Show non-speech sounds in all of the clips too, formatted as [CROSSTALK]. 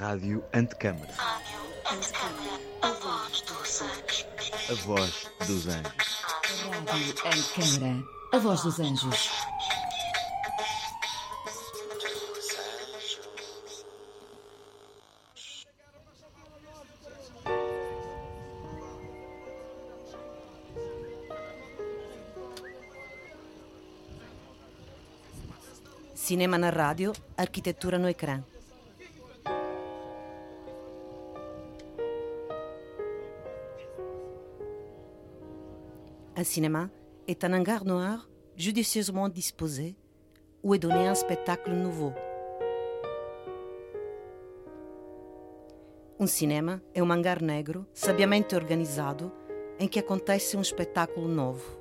Rádio Antecâmara. Rádio Antecâmara, a voz dos anjos. A voz dos anjos. Rádio Antecâmara, a voz dos anjos. Cinema na rádio, arquitetura no ecrã. Un cinéma est un hangar noir judicieusement disposé où est donné un spectacle nouveau. Um cinema é um hangar negro sabiamente organizado em que acontece um espetáculo novo.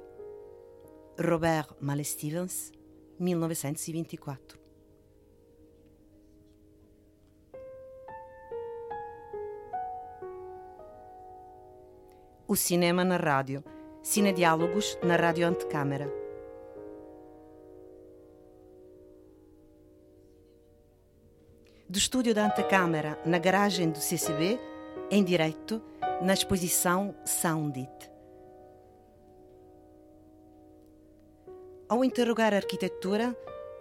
Robert Male Stevens, 1924. O cinema na rádio. Cinediálogos na Rádio Antecâmara. Do estúdio da Antecâmara, na garagem do CCB, em direito, na exposição Soundit. Ao interrogar a arquitetura,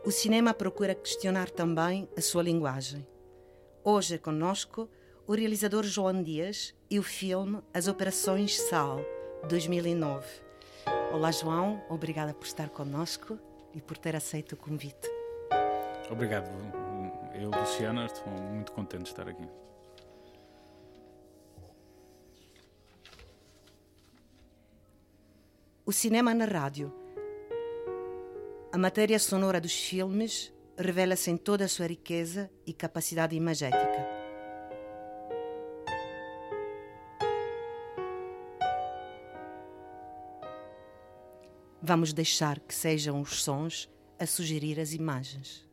o cinema procura questionar também a sua linguagem. Hoje é conosco o realizador João Dias e o filme As Operações Sal, 2009. Olá, João, obrigada por estar conosco e por ter aceito o convite. Obrigado. Eu, Luciana, estou muito contente de estar aqui. O cinema na rádio. A matéria sonora dos filmes revela-se em toda a sua riqueza e capacidade imagética. Vamos deixar que sejam os sons a sugerir as imagens.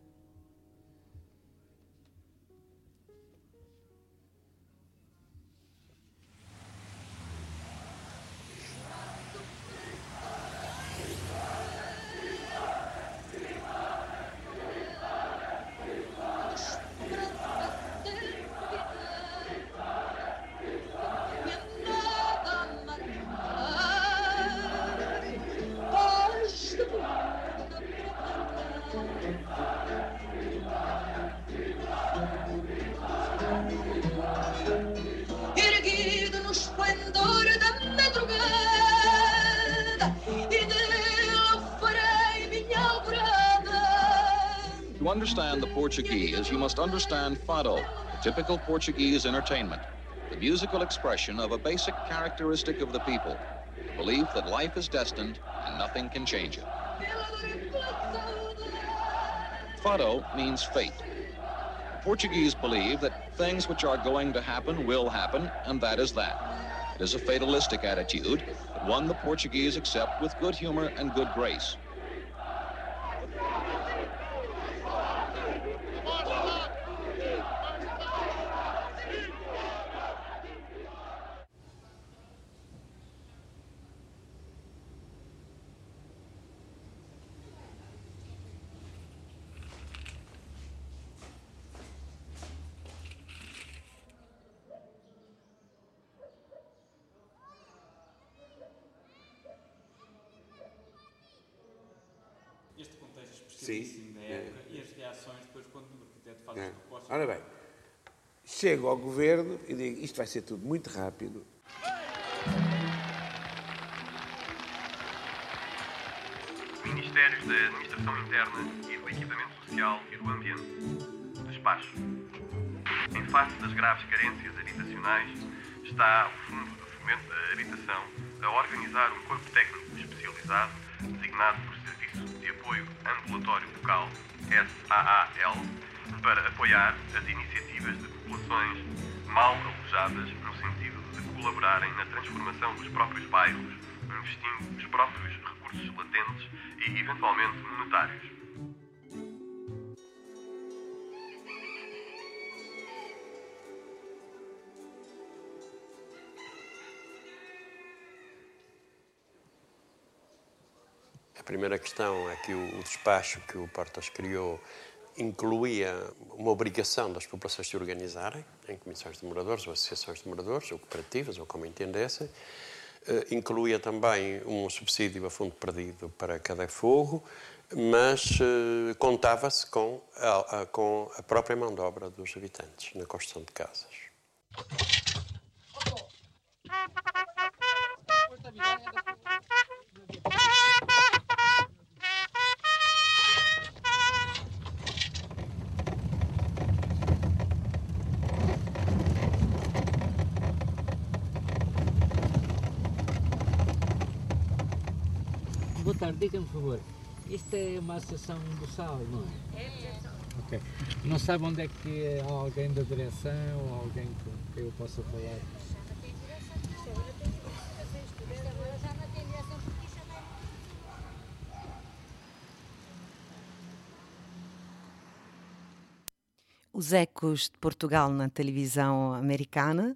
Portuguese, you must understand fado, the typical Portuguese entertainment, the musical expression of a basic characteristic of the people, the belief that life is destined and nothing can change it. Fado means fate. The Portuguese believe that things which are going to happen will happen, and that is that. It is a fatalistic attitude, but one the Portuguese accept with good humor and good grace. Chego ao governo e digo isto vai ser tudo muito rápido. Ministérios da Administração Interna e do Equipamento Social e do Ambiente. Despacho. Em face das graves carências habitacionais, está o Fundo de Fomento da Habitação a organizar um corpo técnico especializado, designado por Serviço de Apoio Ambulatório Local, SAAL, para apoiar as iniciativas de populações mal alojadas no sentido de colaborarem na transformação dos próprios bairros, investindo os próprios recursos latentes e, eventualmente, monetários. A primeira questão é que o, despacho que o Portas criou incluía uma obrigação das populações se organizarem em comissões de moradores ou associações de moradores ou cooperativas ou como entendessem. Uh, incluía também um subsídio a fundo perdido para cada fogo, mas uh, contava-se com a, a, com a própria mão de obra dos habitantes na construção de casas. Boa tarde, diga-me por favor. Isto é uma associação do sal, não é? É, Ok. Não sabe onde é que há alguém da direção ou alguém com quem eu possa falar? Os ecos de Portugal na televisão americana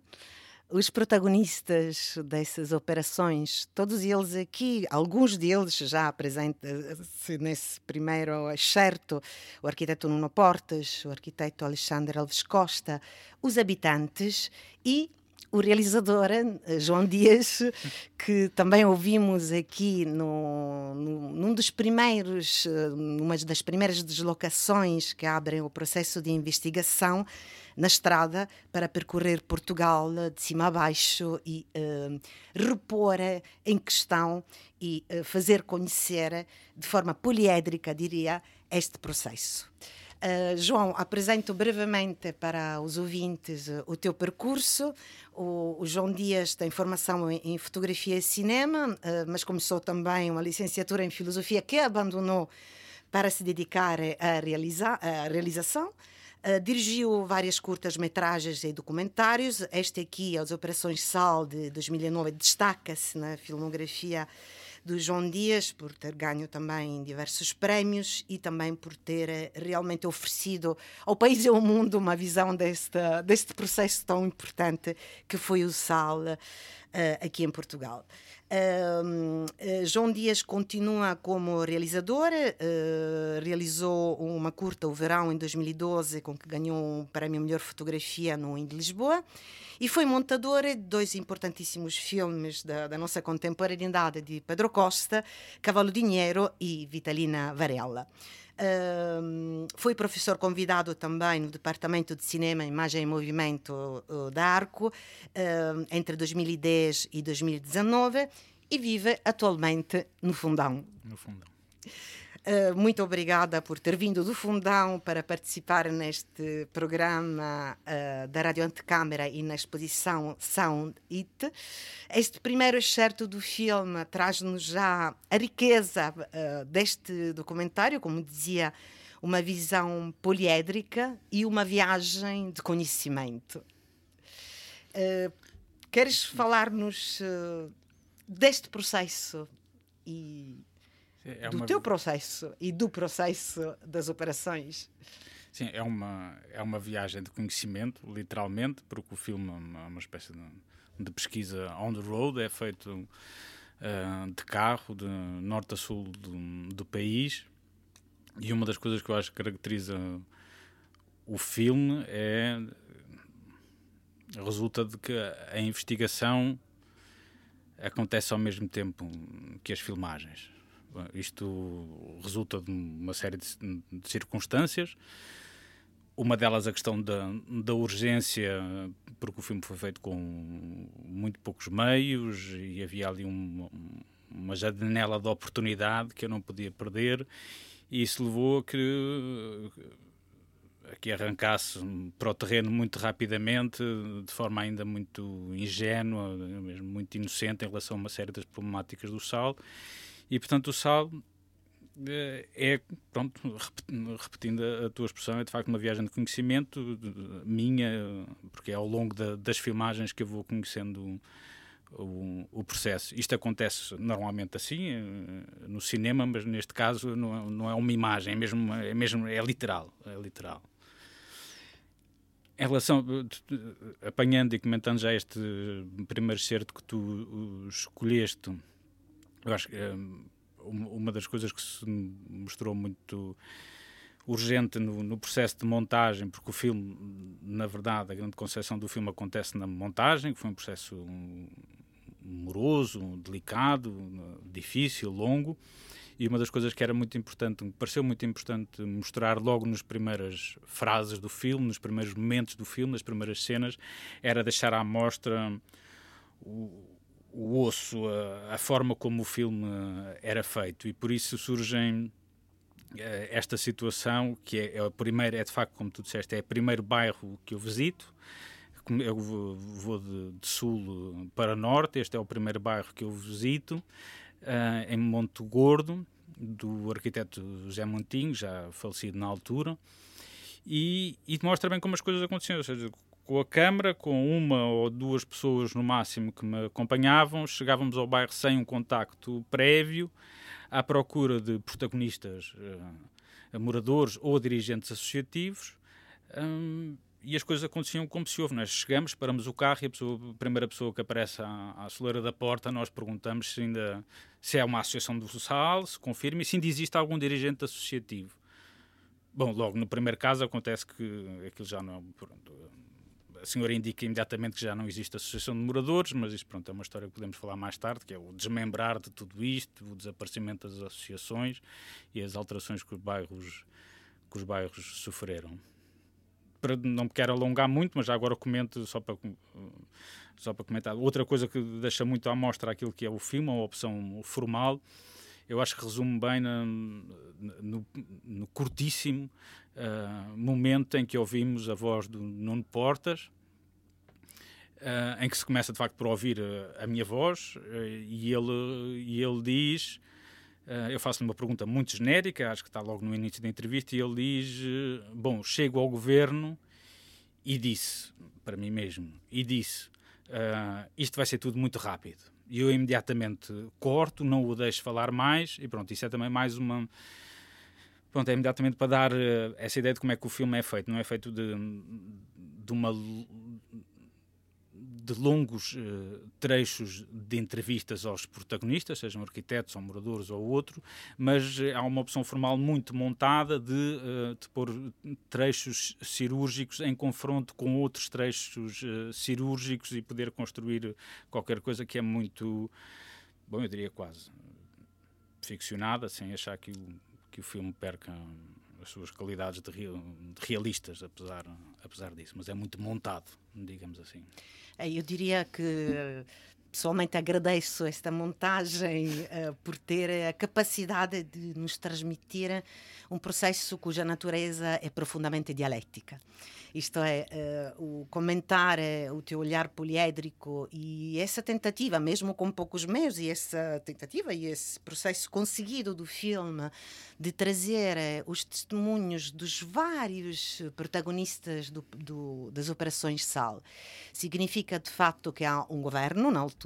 os protagonistas dessas operações, todos eles aqui, alguns deles já apresentam-se nesse primeiro excerto, o arquiteto Nuno Portas, o arquiteto Alexandre Alves Costa, os habitantes e o realizador eh, João Dias, que também ouvimos aqui no, no, num dos primeiros, eh, numa das primeiras deslocações que abrem o processo de investigação na estrada para percorrer Portugal de cima a baixo e uh, repor em questão e uh, fazer conhecer de forma poliédrica, diria, este processo. Uh, João, apresento brevemente para os ouvintes uh, o teu percurso. O, o, João Dias tem formação em, em fotografia e cinema, uh, mas começou também uma licenciatura em filosofia que abandonou para se dedicar à, realiza à realização. dirigiu várias curtas-metragens e documentários. Este aqui, As Operações Sal, de 2009, destaca-se na filmografia do João Dias, por ter ganho também diversos prémios e também por ter eh, realmente oferecido ao país e ao mundo uma visão deste, deste processo tão importante que foi o SAL uh, aqui em Portugal. Uh, João Dias continua como realizador, uh, realizou uma curta O Verão em 2012, com que ganhou o prémio Melhor Fotografia no Inde Lisboa, e foi montador de dois importantíssimos filmes da, da nossa contemporaneidade, de Pedro Costa, Cavalo Dinheiro e Vitalina Varela. Uh, foi professor convidado também no Departamento de Cinema, Imagem e Movimento uh, da Arco entre 2010 e 2019 e vive atualmente no Fundão. No Fundão. Uh, muito obrigada por ter vindo do Fundão para participar neste programa uh, da Rádio Antecâmara e na exposição Sound It. Este primeiro excerto do filme traz-nos já a riqueza uh, deste documentário, como dizia, uma visão poliédrica e uma viagem de conhecimento. queres falar-nos deste processo e é do teu processo e do processo das operações. Sim, é uma, é uma viagem de conhecimento, literalmente, porque o filme é uma, uma espécie de, de, pesquisa on the road, é feito uh, de carro, de norte a sul do, do país. E uma das coisas que eu acho que caracteriza o filme é resulta de que a investigação acontece ao mesmo tempo que as filmagens. Isto resulta de uma série de, de circunstâncias. Uma delas a questão da, da urgência, porque o filme foi feito com muito poucos meios e havia ali um, uma janela de oportunidade que eu não podia perder, e isso levou a que, a que arrancasse para o terreno muito rapidamente, de forma ainda muito ingênua, mesmo muito inocente em relação a uma série das problemáticas do sal e, portanto, o sal eh, é, pronto, repetindo a tua expressão, é de facto uma viagem de conhecimento minha, porque é ao longo da, das filmagens que eu vou conhecendo o, o, processo. Isto acontece normalmente assim, eh, no cinema, mas neste caso não, não é uma imagem, é mesmo, é mesmo é literal, é literal. Em relação, apanhando e comentando já este primeiro certo que tu escolheste, eu acho que um, uma das coisas que se mostrou muito urgente no, no, processo de montagem, porque o filme, na verdade, a grande concepção do filme acontece na montagem, que foi um processo moroso, delicado, difícil, longo. E uma das coisas que era muito importante, me pareceu muito importante mostrar logo nas primeiras frases do filme, nos primeiros momentos do filme, nas primeiras cenas, era deixar à mostra o, o osso, a, a, forma como o filme era feito. E por isso surgem eh, esta situação, que é, é a primeira, é de facto, como tu disseste, é o primeiro bairro que eu visito. Eu vou de, de sul para norte, este é o primeiro bairro que eu visito uh, em Monte Gordo, do arquiteto José Montinho, já falecido na altura, e, e mostra bem como as coisas aconteciam, ou seja, com a câmara, com uma ou duas pessoas no máximo que me acompanhavam, chegávamos ao bairro sem um contacto prévio, à procura de protagonistas, uh, moradores ou dirigentes associativos, um, e as coisas aconteciam como se houve. Nós chegamos, paramos o carro e a, pessoa, a primeira pessoa que aparece à, à soleira da porta, nós perguntamos se ainda se é uma associação do SAL, se confirma e se ainda existe algum dirigente associativo. Bom, logo no primeiro caso acontece que aquilo já não. Pronto, a senhora indica imediatamente que já não existe associação de moradores, mas isso pronto, é uma história que podemos falar mais tarde, que é o desmembrar de tudo isto, o desaparecimento das associações e as alterações que os bairros, que os bairros sofreram para, não me quero alongar muito, mas já agora comento só para, só para comentar. Outra coisa que deixa muito à mostra aquilo que é o filme, a opção formal, eu acho que resume bem na, no, no, curtíssimo uh, momento em que ouvimos a voz do Nuno Portas, uh, em que se começa de facto por ouvir a, a minha voz, uh, e, ele, e ele diz. eu faço-lhe uma pergunta muito genérica, acho que está logo no início da entrevista, e ele diz: Bom, chego ao governo e disse, para mim mesmo, e disse: Isto vai ser tudo muito rápido e eu imediatamente corto, não o deixo falar mais e pronto, isso é também mais uma pronto, é imediatamente para dar uh, essa ideia de como é que o filme é feito, não é feito de, de uma de longos uh, trechos de entrevistas aos protagonistas, sejam arquitetos ou moradores ou outro, mas uh, há uma opção formal muito montada de, uh, de pôr trechos cirúrgicos em confronto com outros trechos cirúrgicos e poder construir qualquer coisa que é muito, bom, eu diria quase ficcionada, sem achar que o, que o filme perca as suas qualidades de, real, de realistas, apesar, apesar disso, mas é muito montado, digamos assim. É, eu diria que pessoalmente agradeço esta montagem uh, por ter a capacidade de nos transmitir um processo cuja natureza é profundamente dialética. Isto é, uh, o comentar uh, o teu olhar poliédrico e essa tentativa, mesmo com poucos meios, e essa tentativa e esse processo conseguido do filme de trazer os testemunhos dos vários protagonistas do, do, das operações SAL, significa de facto que há um governo na altura,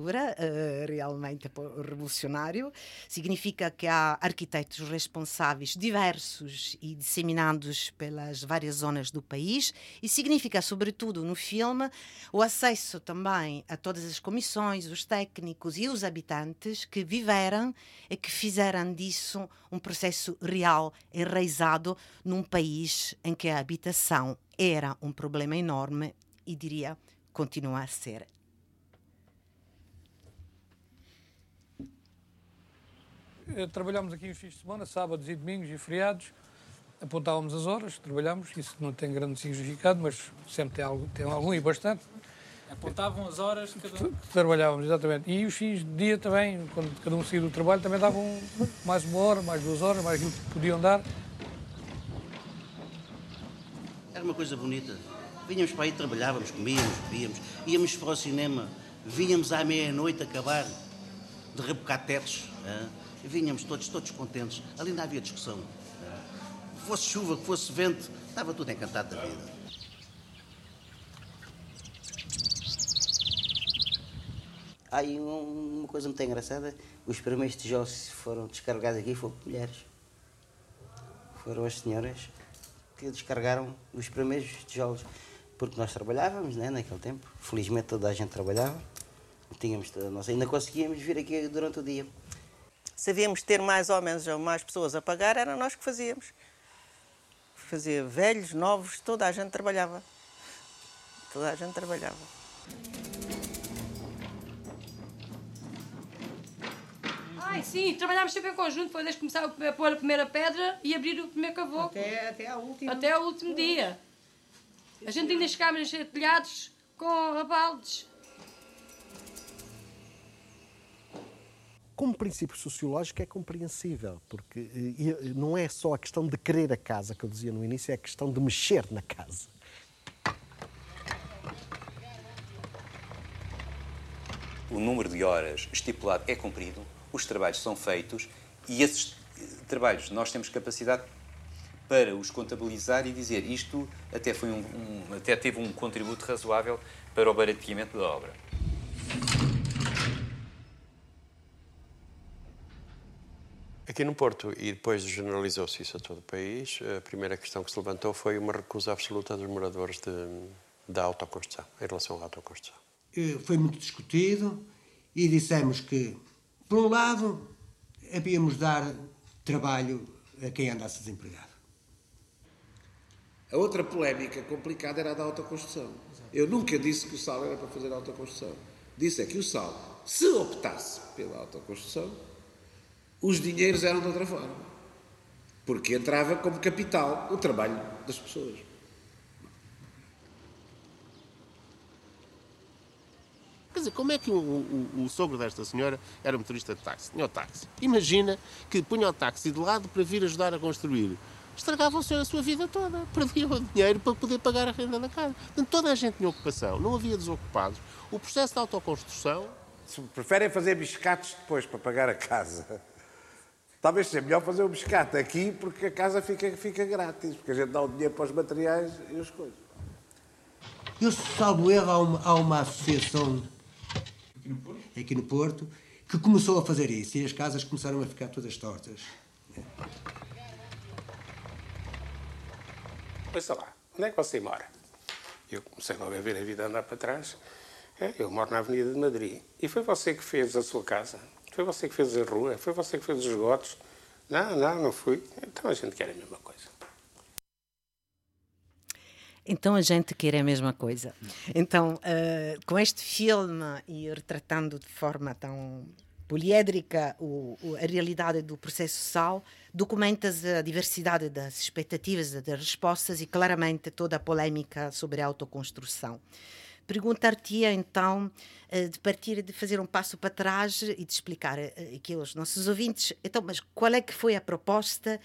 realmente revolucionário, significa que há arquitetos responsáveis diversos e disseminados pelas várias zonas do país e significa, sobretudo no filme, o acesso também a todas as comissões, os técnicos e os habitantes que viveram e que fizeram disso um processo real, enraizado num país em que a habitação era um problema enorme e diria continua a ser. Eh, trabalhamos aqui os fins de semana, sábados e domingos e feriados apontávamos as horas, trabalhamos, isso não tem grande significado, mas sempre tem, algo, tem algum e bastante. Apontavam as horas cada um? Trabalhávamos, exatamente. E os fins de dia também, quando cada um saía do trabalho, também davam mais uma hora, mais duas horas, mais aquilo que podiam dar. Era uma coisa bonita. Vinhamos para aí, trabalhávamos, comíamos, bebíamos, íamos para o cinema, vinhamos à meia-noite acabar de rebocar tetos. Vinhamos todos, todos contentes. Ali não havia discussão fosse chuva, que fosse vento, estava tudo encantado da vida. Há aí uma coisa muito engraçada, os primeiros tijolos foram descarregados aqui foram mulheres. Foram as senhoras que descarregaram os primeiros tijolos. Porque nós trabalhávamos né, naquele tempo, felizmente toda a gente trabalhava, tínhamos, nós ainda conseguíamos vir aqui durante o dia. Se havíamos ter mais ou menos mais pessoas a pagar, era nós que fazíamos. fazer velhos, novos, toda a gente trabalhava. Toda a gente trabalhava. Ai, sim, trabalhámos sempre em conjunto, foi desde começar a pôr a primeira pedra e abrir o primeiro cavoco. Até, até ao último. Até ao último dia. A gente ainda chegámos a encher telhados com rabaldes. Como princípio sociológico é compreensível, porque eh, não é só a questão de querer a casa que eu dizia no início, é a questão de mexer na casa. O número de horas estipulado é cumprido, os trabalhos são feitos e esses eh, trabalhos nós temos capacidade para os contabilizar e dizer isto até, foi um, um, até teve um contributo razoável para o barateamento da obra. Aqui no Porto, e depois generalizou-se isso a todo o país, a primeira questão que se levantou foi uma recusa absoluta dos moradores de, da autoconstrução, em relação à autoconstrução. Eh, foi muito discutido e dissemos que, por um lado, havíamos de dar trabalho a quem andasse desempregado. A outra polémica complicada era a da autoconstrução. Eu nunca disse que o SAL era para fazer autoconstrução. Disse é que o SAL, se optasse pela autoconstrução, os dinheiros eram de outra forma. Porque entrava como capital o trabalho das pessoas. Quer dizer, como é que o, o, o, sogro desta senhora era motorista de táxi? Tinha o táxi. Imagina que punha o táxi de lado para vir ajudar a construir. Estragavam-se a sua vida toda. Perdiam o dinheiro para poder pagar a renda da casa. Portanto, toda a gente tinha ocupação, não havia desocupados. O processo de autoconstrução. Se preferem fazer biscates depois para pagar a casa, talvez seja melhor fazer o biscate aqui porque a casa fica, fica grátis, porque a gente dá o dinheiro para os materiais e as coisas. Eu, salvo erro, há uma, há uma associação aqui no Porto que começou a fazer isso e as casas começaram a ficar todas tortas. Ouça lá, onde é que você mora? Eu comecei logo a ver a vida andar para trás. É, eu moro na Avenida de Madrid. E foi você que fez a sua casa? Foi você que fez a rua? Foi você que fez os esgotos? Não, não, não fui. Então a gente quer a mesma coisa. Então a gente quer a mesma coisa. Então, uh, com este filme e retratando de forma tão poliédrica o, o, a realidade do processo social, documentas a diversidade das expectativas, das respostas e claramente toda a polémica sobre a autoconstrução. Perguntar-te-ia então, eh, de partir de fazer um passo para trás e de explicar eh, aqui aos nossos ouvintes, então, mas qual é que foi a proposta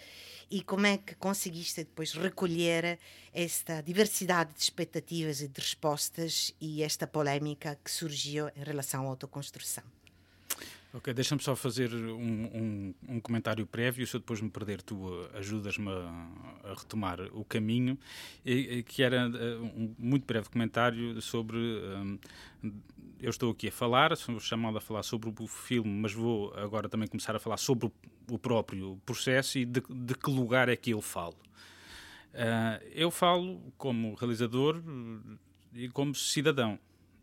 e como é que conseguiste depois recolher esta diversidade de expectativas e de respostas e esta polémica que surgiu em relação à autoconstrução? Ok, deixa-me só fazer um, um, um, comentário prévio, se eu depois me perder, tu ajudas-me a, a, retomar o caminho, e, que era uh, um muito breve comentário sobre. Eu estou aqui a falar, sou chamado a falar sobre o filme, mas vou agora também começar a falar sobre o, o próprio processo e de, de, que lugar é que eu falo. Uh, eu falo como realizador e como cidadão.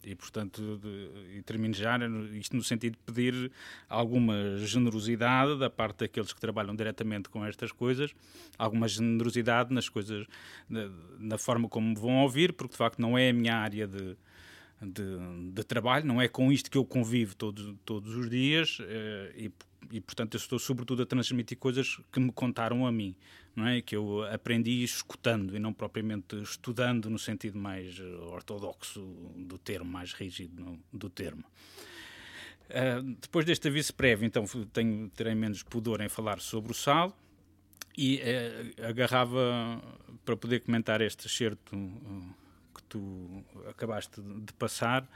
E, portanto, de, e termino já, isto no sentido de pedir alguma generosidade da parte daqueles que trabalham diretamente com estas coisas, alguma generosidade nas coisas, na, na forma como vão ouvir, porque de facto não é a minha área de, de, de, trabalho, não é com isto que eu convivo todos, todos os dias eh, e, e, portanto, eu estou sobretudo a transmitir coisas que me contaram a mim não é? Que eu aprendi escutando e não propriamente estudando no sentido mais ortodoxo do termo, mais rígido do termo. Uh, depois deste aviso prévio, então tenho, terei menos pudor em falar sobre o sal e uh, agarrava para poder comentar este excerto uh, que tu acabaste de passar.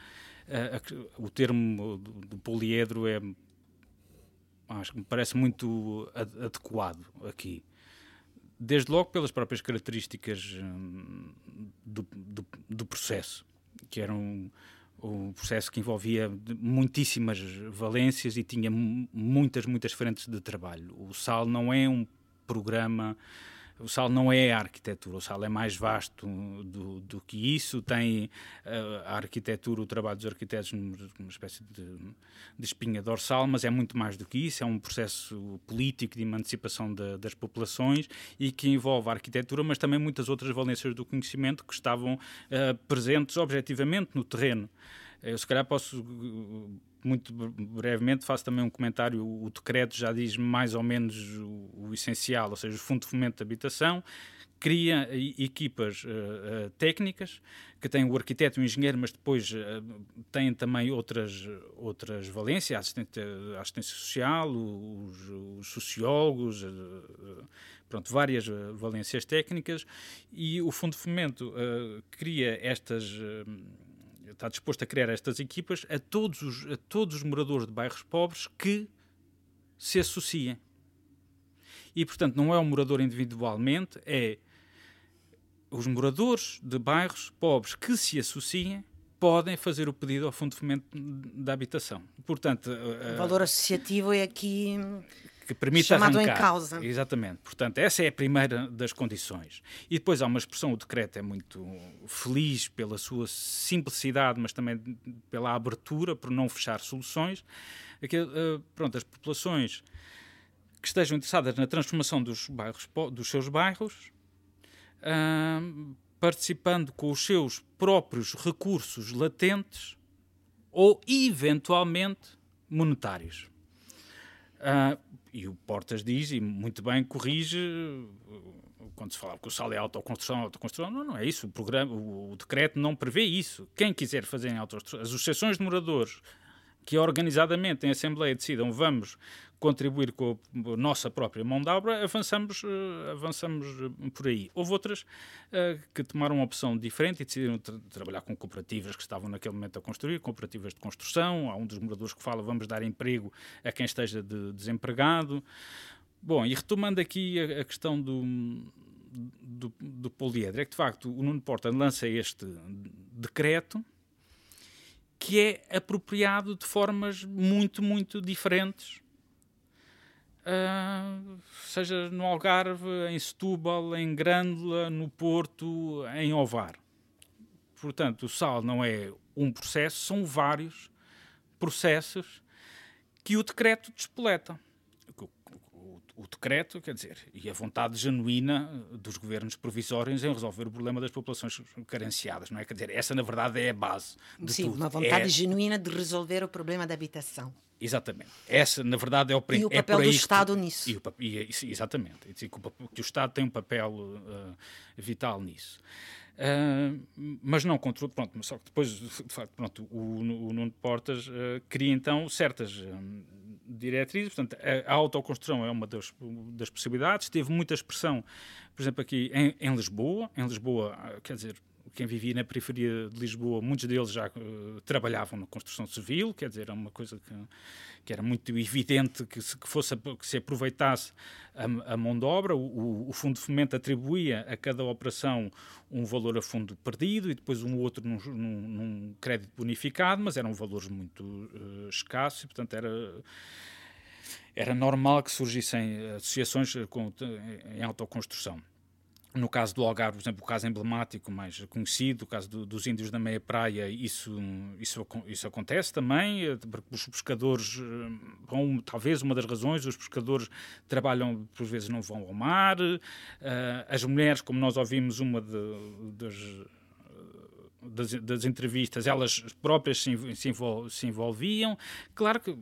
o termo do, do poliedro é acho que me parece muito adequado aqui desde logo pelas próprias características hum, do, do, do, processo, que era um, um, processo que envolvia muitíssimas valências e tinha muitas, muitas frentes de trabalho. O SAL não é um programa o SAL não é a arquitetura, o SAL é mais vasto do, do que isso, tem uh, a arquitetura, o trabalho dos arquitetos numa espécie de, de, espinha dorsal, mas é muito mais do que isso, é um processo político de emancipação de, das populações e que envolve a arquitetura, mas também muitas outras valências do conhecimento que estavam uh, presentes objetivamente no terreno. Eu se calhar posso muito brevemente faço também um comentário. O decreto já diz mais ou menos o, o essencial, ou seja, o Fundo de Fomento de Habitação cria equipas uh, uh, técnicas que têm o arquiteto e o engenheiro, mas depois uh, têm também outras, outras valências, a assistência, a assistência social, os, os sociólogos, pronto, várias valências técnicas e o Fundo de Fomento cria estas está disposto a criar estas equipas a todos os, a todos os moradores de bairros pobres que se associem. E, portanto, não é o morador individualmente, é os moradores de bairros pobres que se associem podem fazer o pedido ao Fundo de Fomento da Habitação. Portanto, o valor associativo é aqui que permite chamado arrancar. em causa. Exatamente. Portanto, essa é a primeira das condições. E depois há uma expressão, o decreto é muito feliz pela sua simplicidade, mas também pela abertura, por não fechar soluções. Aqui, uh, pronto, as populações que estejam interessadas na transformação dos, bairros, dos seus bairros, uh, participando com os seus próprios recursos latentes ou, eventualmente, monetários. Uh, e o Portas diz, e muito bem corrige, quando se fala que o sal é autoconstrução, autoconstrução, não, não é isso. O, programa, o, o decreto não prevê isso. Quem quiser fazer em autoconstrução, as associações de moradores que organizadamente em Assembleia decidam vamos contribuir com a nossa própria mão de obra, avançamos, uh, avançamos uh, por aí. Houve outras uh, que tomaram uma opção diferente e decidiram tra trabalhar com cooperativas que estavam naquele momento a construir, cooperativas de construção. Há um dos moradores que fala vamos dar emprego a quem esteja de desempregado. Bom, e retomando aqui a, a questão do, do, do poliedro, é que de facto o Nuno Porta lança este decreto que é apropriado de formas muito, muito diferentes Uh, seja no Algarve, em Setúbal, em Grândola, no Porto, em Ovar. Portanto, o sal não é um processo, são vários processos que o decreto despoleta. O, o, o, decreto, quer dizer, e a vontade genuína dos governos provisórios em resolver o problema das populações carenciadas, não é? Quer dizer, essa na verdade é a base de Sim, tudo. uma vontade é... genuína de resolver o problema da habitação. Exatamente. Essa, na verdade, é o E o é papel do que, Estado nisso. E o, e, exatamente. E que, o, que o Estado tem um papel uh, vital nisso. Uh, mas não controla, pronto, só que depois, de facto, pronto, o, o Nuno Portas uh, cria então certas diretrizes, portanto, a, a autoconstrução é uma das, das possibilidades, teve muita expressão, por exemplo, aqui em, em Lisboa, em Lisboa, quer dizer, quem vivia na periferia de Lisboa, muitos deles já uh, trabalhavam na construção civil, quer dizer, era uma coisa que, que era muito evidente que se, que fosse, que se aproveitasse a, a mão de obra. O, o, Fundo de Fomento atribuía a cada operação um valor a fundo perdido e depois um outro num, num, num crédito bonificado, mas eram valores muito uh, escassos e, portanto, era era normal que surgissem associações com, em autoconstrução. No caso do Algarve, por exemplo, o caso emblemático mais conhecido, o caso do, dos índios da meia praia, isso, isso, isso acontece também, eh, porque os pescadores, eh, bom, talvez uma das razões, os pescadores trabalham, por vezes não vão ao mar, uh, as mulheres, como nós ouvimos uma de, das, das, das, entrevistas, elas próprias se, se, envol, se envolviam, claro que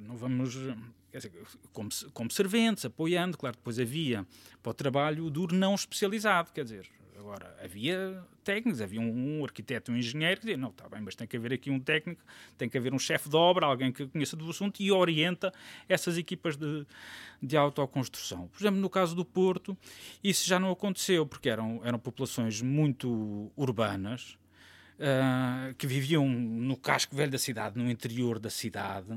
não vamos como, como serventes, apoiando, claro, depois havia para o trabalho duro não especializado, quer dizer, agora havia técnicos, havia um, um arquiteto, um engenheiro que dizia, não, está bem, mas tem que haver aqui um técnico, tem que haver um chefe de obra, alguém que conheça do assunto e orienta essas equipas de, de autoconstrução. Por exemplo, no caso do Porto, isso já não aconteceu, porque eram, eram populações muito urbanas, uh, que viviam no casco velho da cidade, no interior da cidade,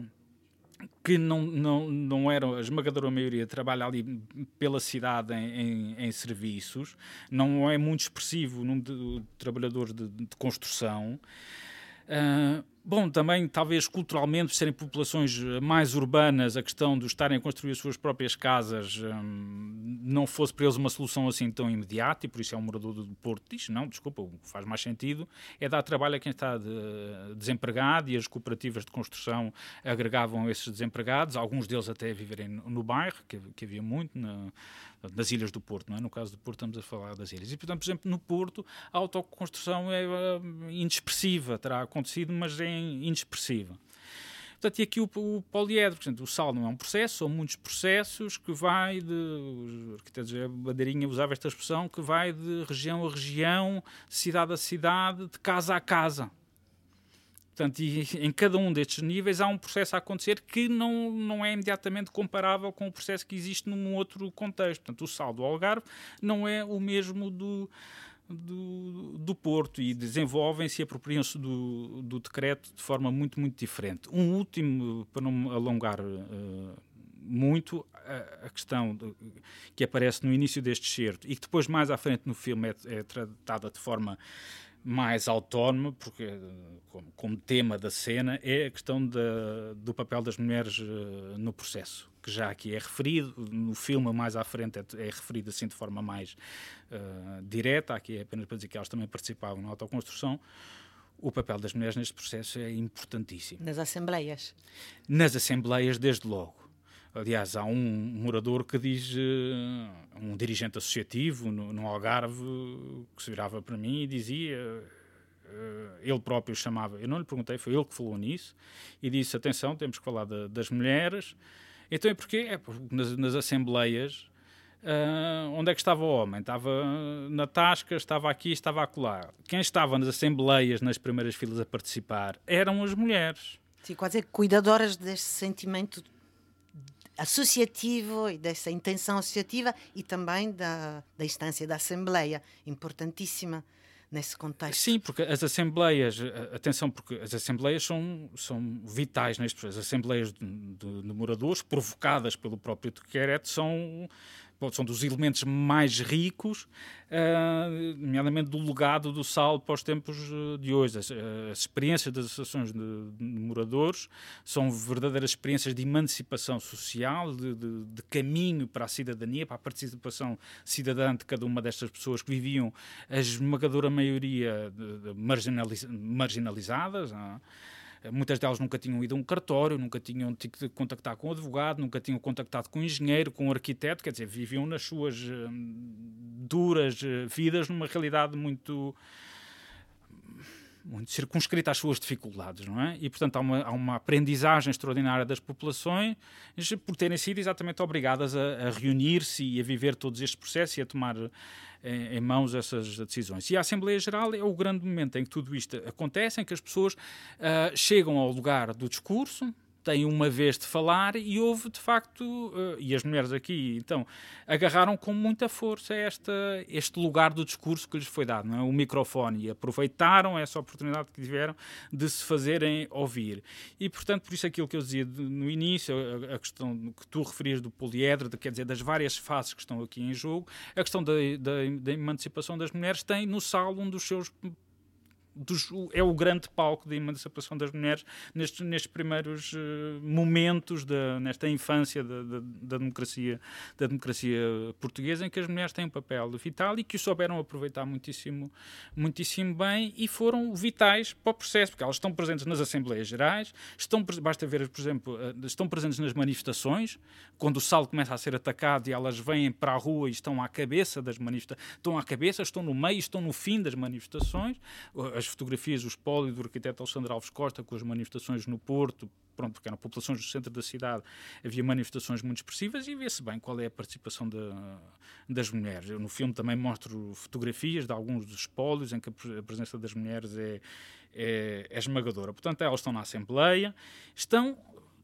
que não, não, não era, a esmagadora maioria trabalha ali pela cidade em, em, em serviços, não é muito expressivo o número de, de trabalhadores de, de construção, uh, Bom, também talvez culturalmente, por serem populações eh, mais urbanas, a questão de estarem a construir as suas próprias casas hum, não fosse para eles uma solução assim tão imediata, e por isso é um morador do Porto diz, não, desculpa, o que faz mais sentido é dar trabalho a quem está de, desempregado e as cooperativas de construção agregavam esses desempregados, alguns deles até viverem no, bairro, que, que, havia muito na, nas ilhas do Porto, não é? No caso do Porto estamos a falar das ilhas. E, portanto, por exemplo, no Porto a autoconstrução é uh, inexpressiva, terá acontecido, mas é inexpressiva. Portanto, e aqui o, o poliedro, portanto, o sal não é um processo, são muitos processos que vai de, os arquitetos a Bandeirinha usava esta expressão, que vai de região a região, cidade a cidade, de casa a casa. Portanto, e em cada um destes níveis há um processo a acontecer que não, não é imediatamente comparável com o processo que existe num outro contexto. Portanto, o sal do Algarve não é o mesmo do, do, do Porto e desenvolvem-se e apropriam-se do, do decreto de forma muito, muito diferente. Um último, para não me alongar uh, muito, a, a questão de, que aparece no início deste certo e que depois, mais à frente no filme, é, é tratada de forma mais autónoma, porque como, como, tema da cena, é a questão da, do papel das mulheres uh, no processo, que já aqui é referido, no filme mais à frente é, é referido assim de forma mais uh, direta, aqui é apenas para dizer que elas também participavam na autoconstrução. O papel das mulheres neste processo é importantíssimo. Nas assembleias? Nas assembleias, desde logo. Aliás, há um morador que diz, uh, um dirigente associativo no, no, Algarve, que se virava para mim e dizia, uh, ele próprio chamava, eu não lhe perguntei, foi ele que falou nisso, e disse: atenção, temos que falar de, das mulheres. Então é porque, é nas, nas assembleias Uh, onde é que estava o homem? Estava na tasca, estava aqui, estava acolá. Quem estava nas assembleias, nas primeiras filas a participar, eram as mulheres. Sim, quase cuidadoras deste sentimento associativo e dessa intenção associativa e também da, da instância da Assembleia, importantíssima nesse contexto. Sim, porque as assembleias, atenção, porque as assembleias são, são vitais neste processo. As assembleias de, de, de moradores, provocadas pelo próprio decreto, são são dos elementos mais ricos, uh, nomeadamente do legado do sal para os tempos ah, de hoje. As, as experiências das associações de, de, moradores são verdadeiras experiências de emancipação social, de, de, de, caminho para a cidadania, para a participação cidadã de cada uma destas pessoas que viviam a esmagadora maioria marginaliz, marginalizadas. Não é? Muitas delas nunca tinham ido a um cartório, nunca tinham tido que contactar com um advogado, nunca tinham contactado com um engenheiro, com um arquiteto, quer dizer, viviam nas suas hum, duras eh, vidas numa realidade muito muito circunscrita às suas dificuldades, não é? E, portanto, há uma, há uma aprendizagem extraordinária das populações por terem sido exatamente obrigadas a, a reunir-se e a viver todos estes processos e a tomar em, mãos essas decisões. E a Assembleia Geral é o grande momento em que tudo isto acontece, em que as pessoas uh, chegam ao lugar do discurso, têm uma vez de falar e houve de facto, uh, e as mulheres aqui então agarraram com muita força esta, este lugar do discurso que lhes foi dado, é? o microfone, e aproveitaram essa oportunidade que tiveram de se fazerem ouvir. E portanto, por isso aquilo que eu dizia no início, a, a questão que tu referias do poliedro, de, quer dizer, das várias fases que estão aqui em jogo, a questão da, da, da emancipação das mulheres tem no sal um dos seus dos, é o grande palco da emancipação das mulheres nestes, nestes primeiros uh, momentos, da, nesta infância da, da, da, democracia, da democracia portuguesa, em que as mulheres têm um papel vital e que o souberam aproveitar muitíssimo, muitíssimo bem e foram vitais para o processo, porque elas estão presentes nas Assembleias Gerais, estão, basta ver, por exemplo, uh, estão presentes nas manifestações, quando o sal começa a ser atacado e elas vêm para a rua e estão à cabeça das manifestações, estão à cabeça, estão no meio, estão no fim das manifestações as fotografias do espólio do arquiteto Alexandre Alves Costa com as manifestações no Porto, pronto, porque eram populações do centro da cidade, havia manifestações muito expressivas e vê-se bem qual é a participação de, das mulheres. Eu no filme também mostro fotografias de alguns dos espólios em que a presença das mulheres é, é, é esmagadora. Portanto, elas estão na Assembleia, estão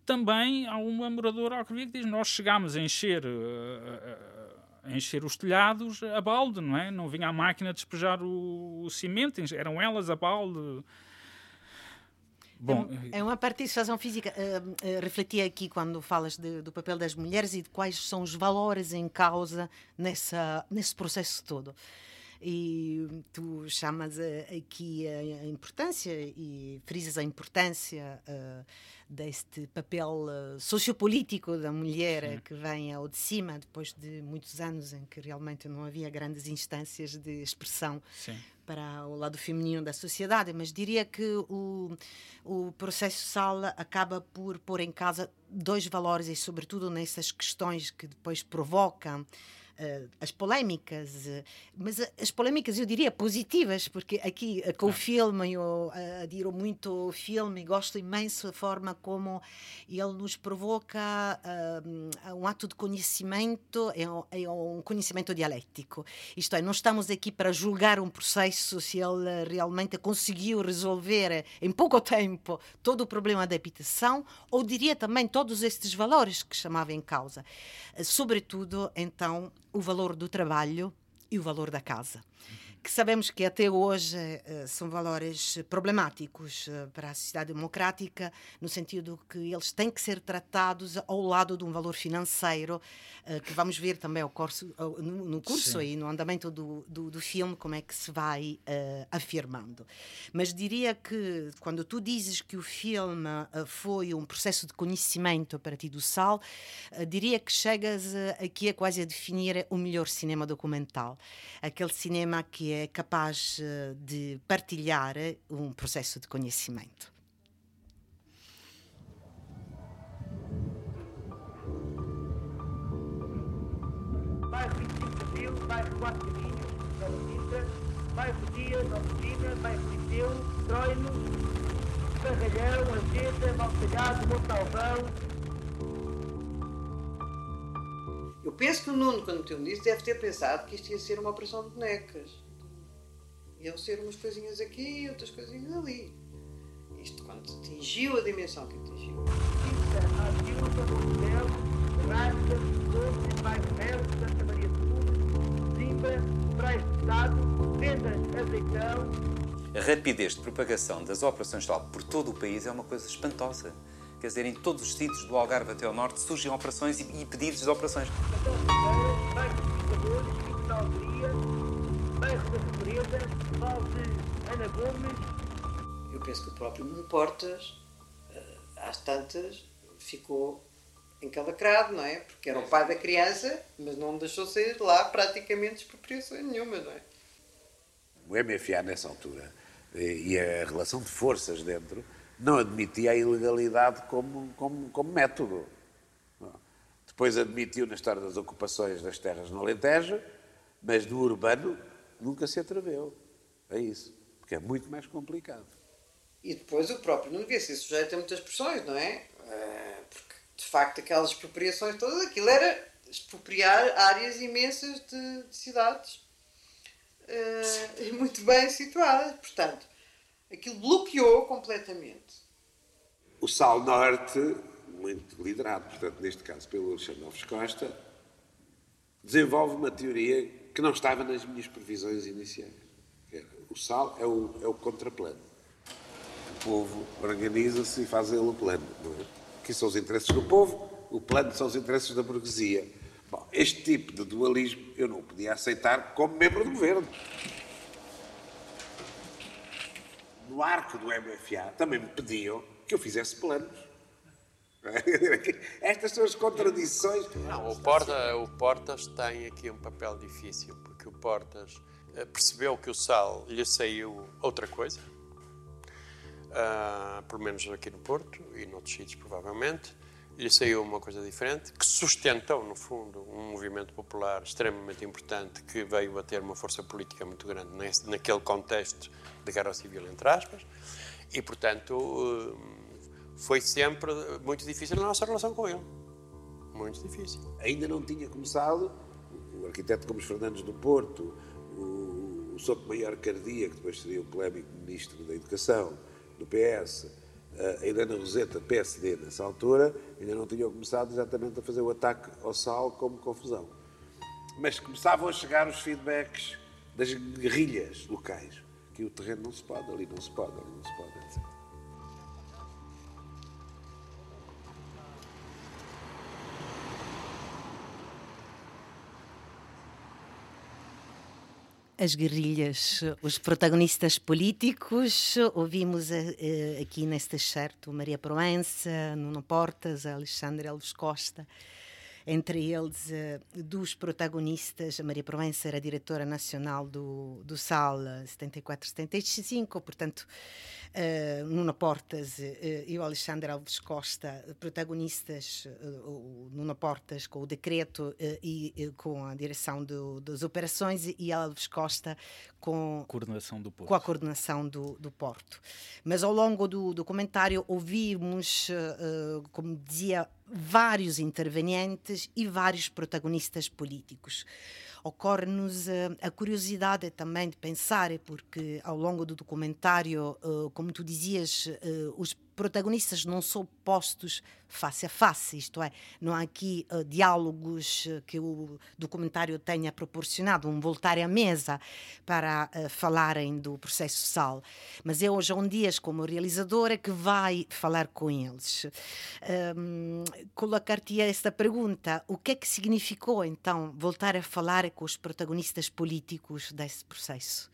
também há uma moradora que diz nós chegámos a encher uh, uh, encher os telhados a balde, não é? Não vinha a máquina despejar o, o cimento, eram elas a balde. Bom, é uma participação física. Uh, uh, refleti aqui quando falas de, do papel das mulheres e de quais são os valores em causa nessa, nesse processo todo. E tu chamas aqui a, importância e frisas a importância eh, deste papel eh, sociopolítico da mulher eh, que vem ao de cima depois de muitos anos em que realmente não havia grandes instâncias de expressão Sim. para o lado feminino da sociedade, mas diria que o, o processo Sala acaba por pôr em casa dois valores e, sobretudo, nessas questões que depois provocam eh, as polémicas, eh, mas a- as polémicas eu diria positivas, porque aqui eh, com o filme eu eh, adiro muito o filme e gosto imenso da forma como ele nos provoca eh, um ato de conhecimento, é um, é um conhecimento dialético. Isto é, não estamos aqui para julgar um processo se ele eh, realmente conseguiu resolver eh, em pouco [LAUGHS] tempo todo o problema da habitação, ou diria também todos estes valores que chamava em causa. Eh, Sobretudo, então, o valor do trabalho e o valor da casa. Que sabemos que até hoje eh, são valores problemáticos eh, para a sociedade democrática, no sentido que eles têm que ser tratados ao lado de um valor financeiro, eh, que vamos ver também curso, no, curso Sim. e no andamento do, do, do filme como é que se vai eh, afirmando. Mas diria que quando tu dizes que o filme foi um processo de conhecimento para ti do Sal, diria que chegas aqui a quase a definir o melhor cinema documental. Aquele cinema que é capaz eh, de partilhar eh, um processo de conhecimento. bairro 25 de Abril, bairro 4 Caminhos, Nova Sintra, bairro Dias, Oficina, bairro Liceu, Troino, Carralhão, Anjeta, Maltalhado, Montalvão. Eu penso que o Nuno, quando meteu nisso, deve ter pensado que isto ia ser uma operação de bonecas. Iam ser umas coisinhas aqui e outras coisinhas ali. Isto quando atingiu a dimensão que atingiu. A rapidez de propagação das operações de sal por todo o país é uma coisa espantosa. Quer dizer, em todos os sítios do Algarve até ao Norte surgem operações e, e pedidos de operações. De Ana Gomes, Eu penso que o próprio Nuno Portas, eh, às tantas, ficou encalacrado, não é? Porque era o pai da criança, mas não deixou sair de lá praticamente expropriações nenhuma, não é? O MFA, nessa altura, eh, e a relação de forças dentro, não admitia a ilegalidade como, como, como método. Depois admitiu na história das ocupações das terras no Alentejo, mas do urbano nunca se atreveu a isso, porque é muito mais complicado. E depois o próprio não devia ser sujeito a muitas pressões, não é? Eh, Porque, de facto, aquelas expropriações todas, aquilo era expropriar áreas imensas de, de cidades e muito bem situadas. Portanto, aquilo bloqueou completamente. O Sal Norte, muito liderado, portanto, neste caso pelo Alexandre Alves Costa, desenvolve uma teoria que não estava nas minhas previsões iniciais. Que Sal é o, é o contraplano. O povo organiza-se e faz ele o plano. É? Aqui são os interesses do povo, o plano são os interesses da burguesia. Bom, este tipo de dualismo eu não podia aceitar como membro do governo. No arco do MFA também me pediam que eu fizesse planos. [LAUGHS] Estas são as contradições. Não, o, o Portas tem aqui um papel difícil, porque o Portas percebeu que o Sal lhe saiu outra coisa, ah, pelo menos aqui no Porto e noutros sítios provavelmente, lhe saiu uma coisa diferente, que sustentou, no fundo, um movimento popular extremamente importante que veio a ter uma força política muito grande nesse, naquele contexto de guerra civil, entre aspas, e, portanto, eh, foi sempre muito difícil a nossa relação com ele. Muito difícil. Ainda não tinha começado o arquiteto Gomes Fernandes do Porto, o, o Souto Maior Cardia, que depois seria o polémico ministro da Educação do PS, a Helena Roseta, PSD, nessa altura, ainda não tinham começado exatamente a fazer o ataque ao sal como confusão. Mas começavam a chegar os feedbacks das guerrilhas locais, que o terreno não se pode, ali não se pode, ali não se pode, etc. as guerrilhas, os protagonistas políticos. Ouvimos uh, aqui neste certo Maria Proença, Nuno Portas, Alexandre Alves Costa. Entre eles, uh, dos protagonistas, a Maria Proença era diretora nacional do, do SAL 74-75, portanto, uh, Nuno Portas e o Alexandre Alves Costa, protagonistas, Nuno Portas com o decreto e com a direção do, das operações e Alves Costa com, coordenação do porto. com a coordenação do, do Porto. Mas ao longo do documentário ouvimos, como dizia, vários intervenientes e vários protagonistas políticos. Ocorre-nos a, a, curiosidade também de pensar, porque ao longo do documentário, uh, como tu dizias, uh, os protagonistas não são postos face a face, isto é, não há aqui uh, diálogos uh, que o documentário tenha proporcionado, um voltar à mesa para uh, falarem do processo SAL. Mas é hoje, um Dias, como realizadora, que vai falar com eles. Um, Colocar-te esta pergunta: o que é que significou então voltar a falar com os protagonistas políticos desse processo?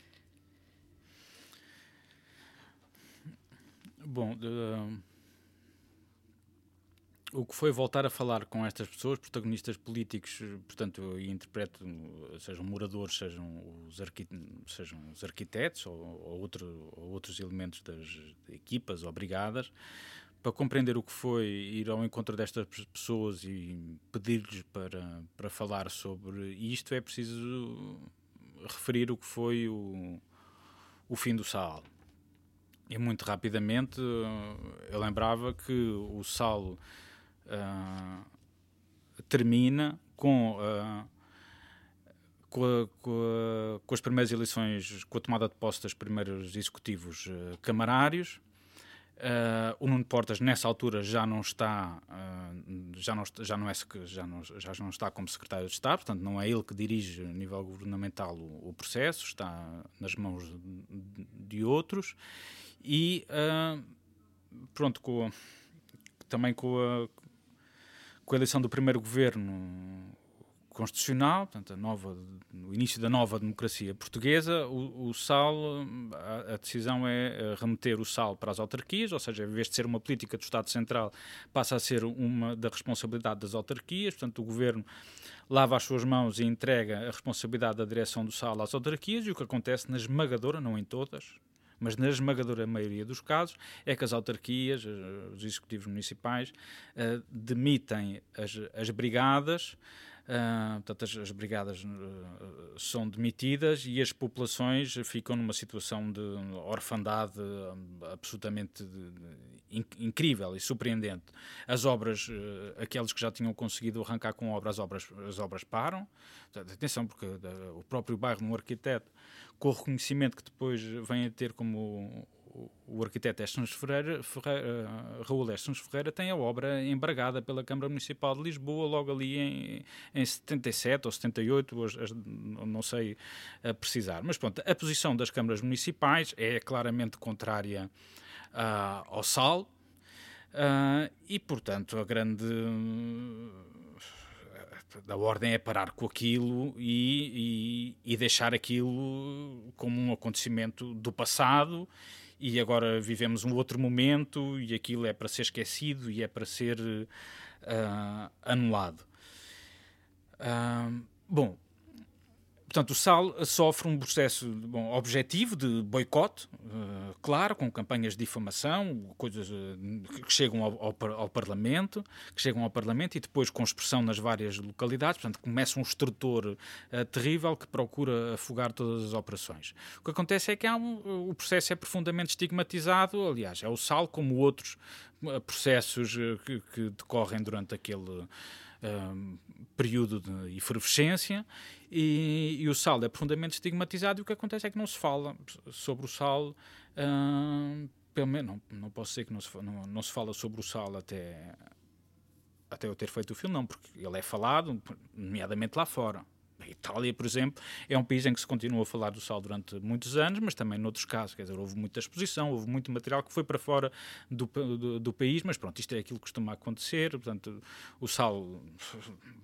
Bom, uh, o que foi voltar a falar com estas pessoas, protagonistas políticos, portanto, eu interpreto, sejam moradores, sejam os, sejam os arquitetos ou, ou, outro, ou outros elementos das equipas ou brigadas, para compreender o que foi ir ao encontro destas pessoas e pedir-lhes para, para falar sobre isto, é preciso referir o que foi o, o fim do Saal. E muito rapidamente eu lembrava que o Sal uh, termina com, uh, com, a, com, a, com, as primeiras eleições, com a tomada de posse dos primeiros executivos uh, camarários. o Nuno Portas nessa altura já não está já não já não é já não, já não está como secretário de Estado portanto não é ele que dirige a nível governamental o, o processo está nas mãos de, de outros e uh, pronto, com, também com a, com a eleição do primeiro governo constitucional, portanto, a nova, no início da nova democracia portuguesa, o, o SAL, a, a, decisão é remeter o SAL para as autarquias, ou seja, em vez de ser uma política do Estado Central, passa a ser uma da responsabilidade das autarquias, portanto, o governo lava as suas mãos e entrega a responsabilidade da direção do SAL às autarquias, e o que acontece na esmagadora, não em todas, mas na esmagadora maioria dos casos é que as autarquias, eh, os executivos municipais, uh, demitem as, as brigadas. Uh, portanto, as, as brigadas uh, são demitidas e as populações ficam numa situação de orfandade uh, absolutamente de, de, in, incrível e surpreendente. As obras, aqueles que já tinham conseguido arrancar com obras, as obras, as obras param. Atenção, porque o próprio bairro, no arquiteto, com o reconhecimento que depois vem a ter como o, arquiteto Estes Ferreira, Ferreira uh, Raul Estes Ferreira tem a obra embargada pela Câmara Municipal de Lisboa logo ali em, em 77 ou 78, hoje, não sei precisar. Mas pronto, a posição das câmaras municipais é claramente contrária uh, ao SAL uh, e, portanto, a grande da ordem é parar com aquilo e, e, e, deixar aquilo como um acontecimento do passado e agora vivemos um outro momento e aquilo é para ser esquecido e é para ser uh, anulado. Uh, bom, Portanto, o SAL sofre um processo bom, objetivo de boicote, uh, claro, com campanhas de difamação, coisas uh, que chegam ao, ao, ao, Parlamento, que chegam ao Parlamento e depois com expressão nas várias localidades. Portanto, começa um estrutor uh, terrível que procura afogar todas as operações. O que acontece é que um, o processo é profundamente estigmatizado, aliás, é o SAL como outros processos que, que decorrem durante aquele período de efervescência e, e, o sal é profundamente estigmatizado e o que acontece é que não se fala sobre o sal uh, pelo menos não, não posso dizer que não se, não, não se fala sobre o sal até até eu ter feito o filme não, porque ele é falado nomeadamente lá fora A Itália, por exemplo, é um país em que se continua a falar do sal durante muitos anos, mas também noutros casos. Quer dizer, houve muita exposição, houve muito material que foi para fora do, do, do país, mas pronto, isto é aquilo que costuma acontecer. Portanto, o sal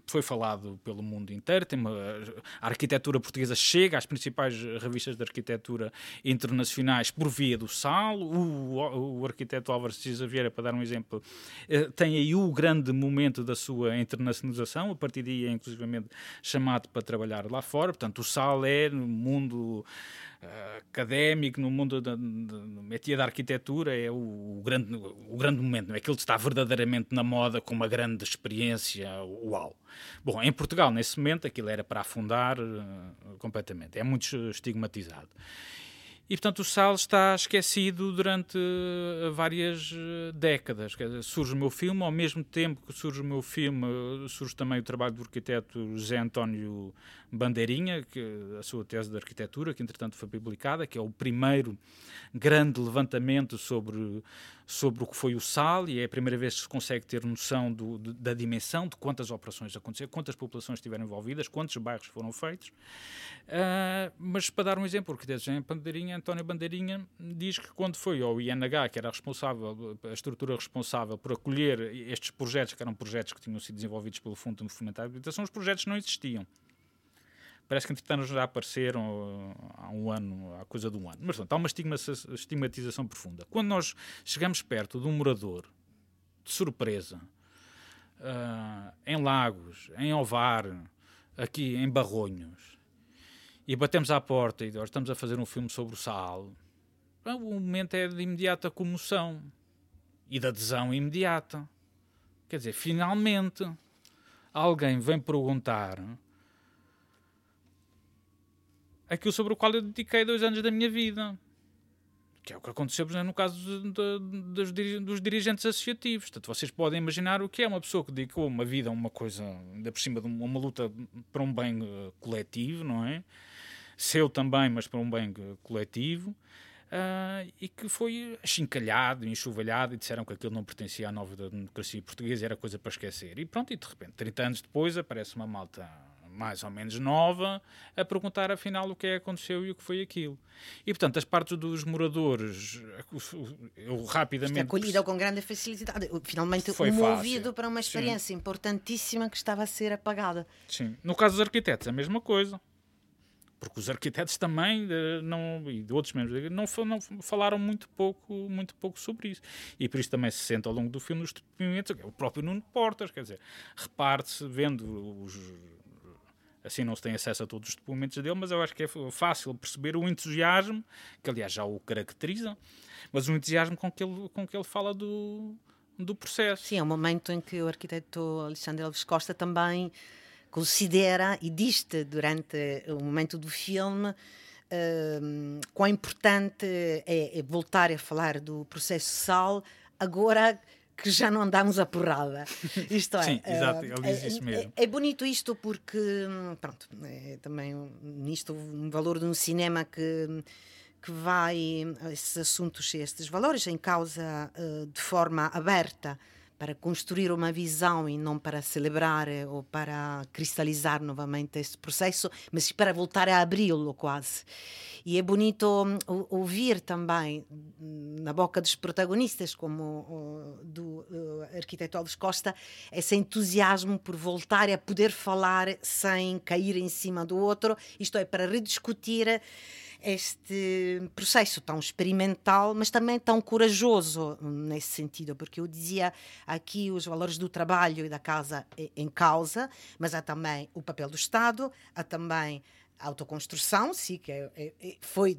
foi falado pelo mundo inteiro. Tem uma, a arquitetura portuguesa chega às principais revistas de arquitetura internacionais por via do sal. O, o arquiteto Álvaro Cisa Vieira, para dar um exemplo, eh, tem aí o grande momento da sua internacionalização. A partir daí é inclusivamente chamado para trabalhar lá fora. Portanto, o sal é no mundo uh, académico, no mundo da, métier da arquitetura, é o, o, grande, o grande momento. Não é que ele está verdadeiramente na moda com uma grande experiência. Uau! Bom, em Portugal, nesse momento, aquilo era para afundar uh, completamente. É muito estigmatizado. E, portanto, o sal está esquecido durante eh, várias eh, décadas. Surge o meu filme, ao mesmo tempo que surge o meu filme, surge também o trabalho do arquiteto José António Bandeirinha, que, a sua tese de arquitetura, que entretanto foi publicada, que é o primeiro grande levantamento sobre, sobre o que foi o sal, e é a primeira vez que se consegue ter noção do, de, da dimensão, de quantas operações aconteceram, quantas populações estiveram envolvidas, quantos bairros foram feitos. Uh, mas para dar um exemplo, arquiteto José Bandeirinha, António Bandeirinha, diz que quando foi ao INH, que era a responsável, a estrutura responsável por acolher estes projetos, que eram projetos que tinham sido desenvolvidos pelo Fundo de Fomentar a Habitação, os projetos não existiam. Parece que entretanto já apareceram há um ano, há coisa de um ano. Mas pronto, há uma estigmatização profunda. Quando nós chegamos perto de um morador, de surpresa, uh, em Lagos, em Ovar, aqui em Barronhos, e batemos à porta e nós estamos a fazer um filme sobre o sal, o momento é de imediata comoção e de adesão imediata. Quer dizer, finalmente alguém vem perguntar aquilo sobre o qual eu dediquei dois anos da minha vida. Que é o que aconteceu, por exemplo, no caso de, de, dos, dos, dirigentes associativos. Portanto, vocês podem imaginar o que é uma pessoa que dedicou uma vida a uma coisa, ainda por cima de uma, uma luta para um bem uh, coletivo, não é? Seu também, mas para um bem uh, coletivo. Uh, e que foi achincalhado, enxovalhado e disseram que aquilo não pertencia à nova democracia portuguesa, era coisa para esquecer. E pronto, e de repente, 30 anos depois, aparece uma malta mais ou menos nova, a perguntar afinal o que é que aconteceu e o que foi aquilo. E portanto, as partes dos moradores, eu rapidamente. Isto é acolhida com grande facilidade. Finalmente, foi um ouvido para uma experiência Sim. importantíssima que estava a ser apagada. Sim. No caso dos arquitetos, a mesma coisa porque os arquitetos também eh, não e de outros membros não, não falaram muito pouco muito pouco sobre isso e por isso também se sente ao longo do filme os depoimentos o próprio Nuno Portas quer dizer reparte-se vendo os assim não se tem acesso a todos os documentos dele, mas eu acho que é fácil perceber o entusiasmo, que aliás já o caracteriza, mas o entusiasmo com que ele, com que ele fala do, do processo. Sim, é um momento em que o arquiteto Alexandre Alves Costa também considera e diz-te durante o momento do filme uh, quão importante é, é voltar a falar do processo Sal agora que já não andamos a porrada. [LAUGHS] Isto é. Sim, exato, ele diz isso mesmo. É, é, bonito isto porque, pronto, é também nisto um valor de um cinema que que vai esses assuntos, estes valores em causa uh, de forma aberta para construir uma visão e não para celebrar ou para cristalizar novamente este processo, mas para voltar a abri-lo quase. E é bonito hum, ouvir também hum, na boca dos protagonistas, como do arquiteto Alves Costa, esse entusiasmo por voltar a poder falar sem cair em cima do outro, isto é, para rediscutir este processo tão experimental, mas também tão corajoso nesse sentido, porque eu dizia aqui os valores do trabalho e da casa em causa, mas há também o papel do Estado, há também a autoconstrução, sim, que é, é, é foi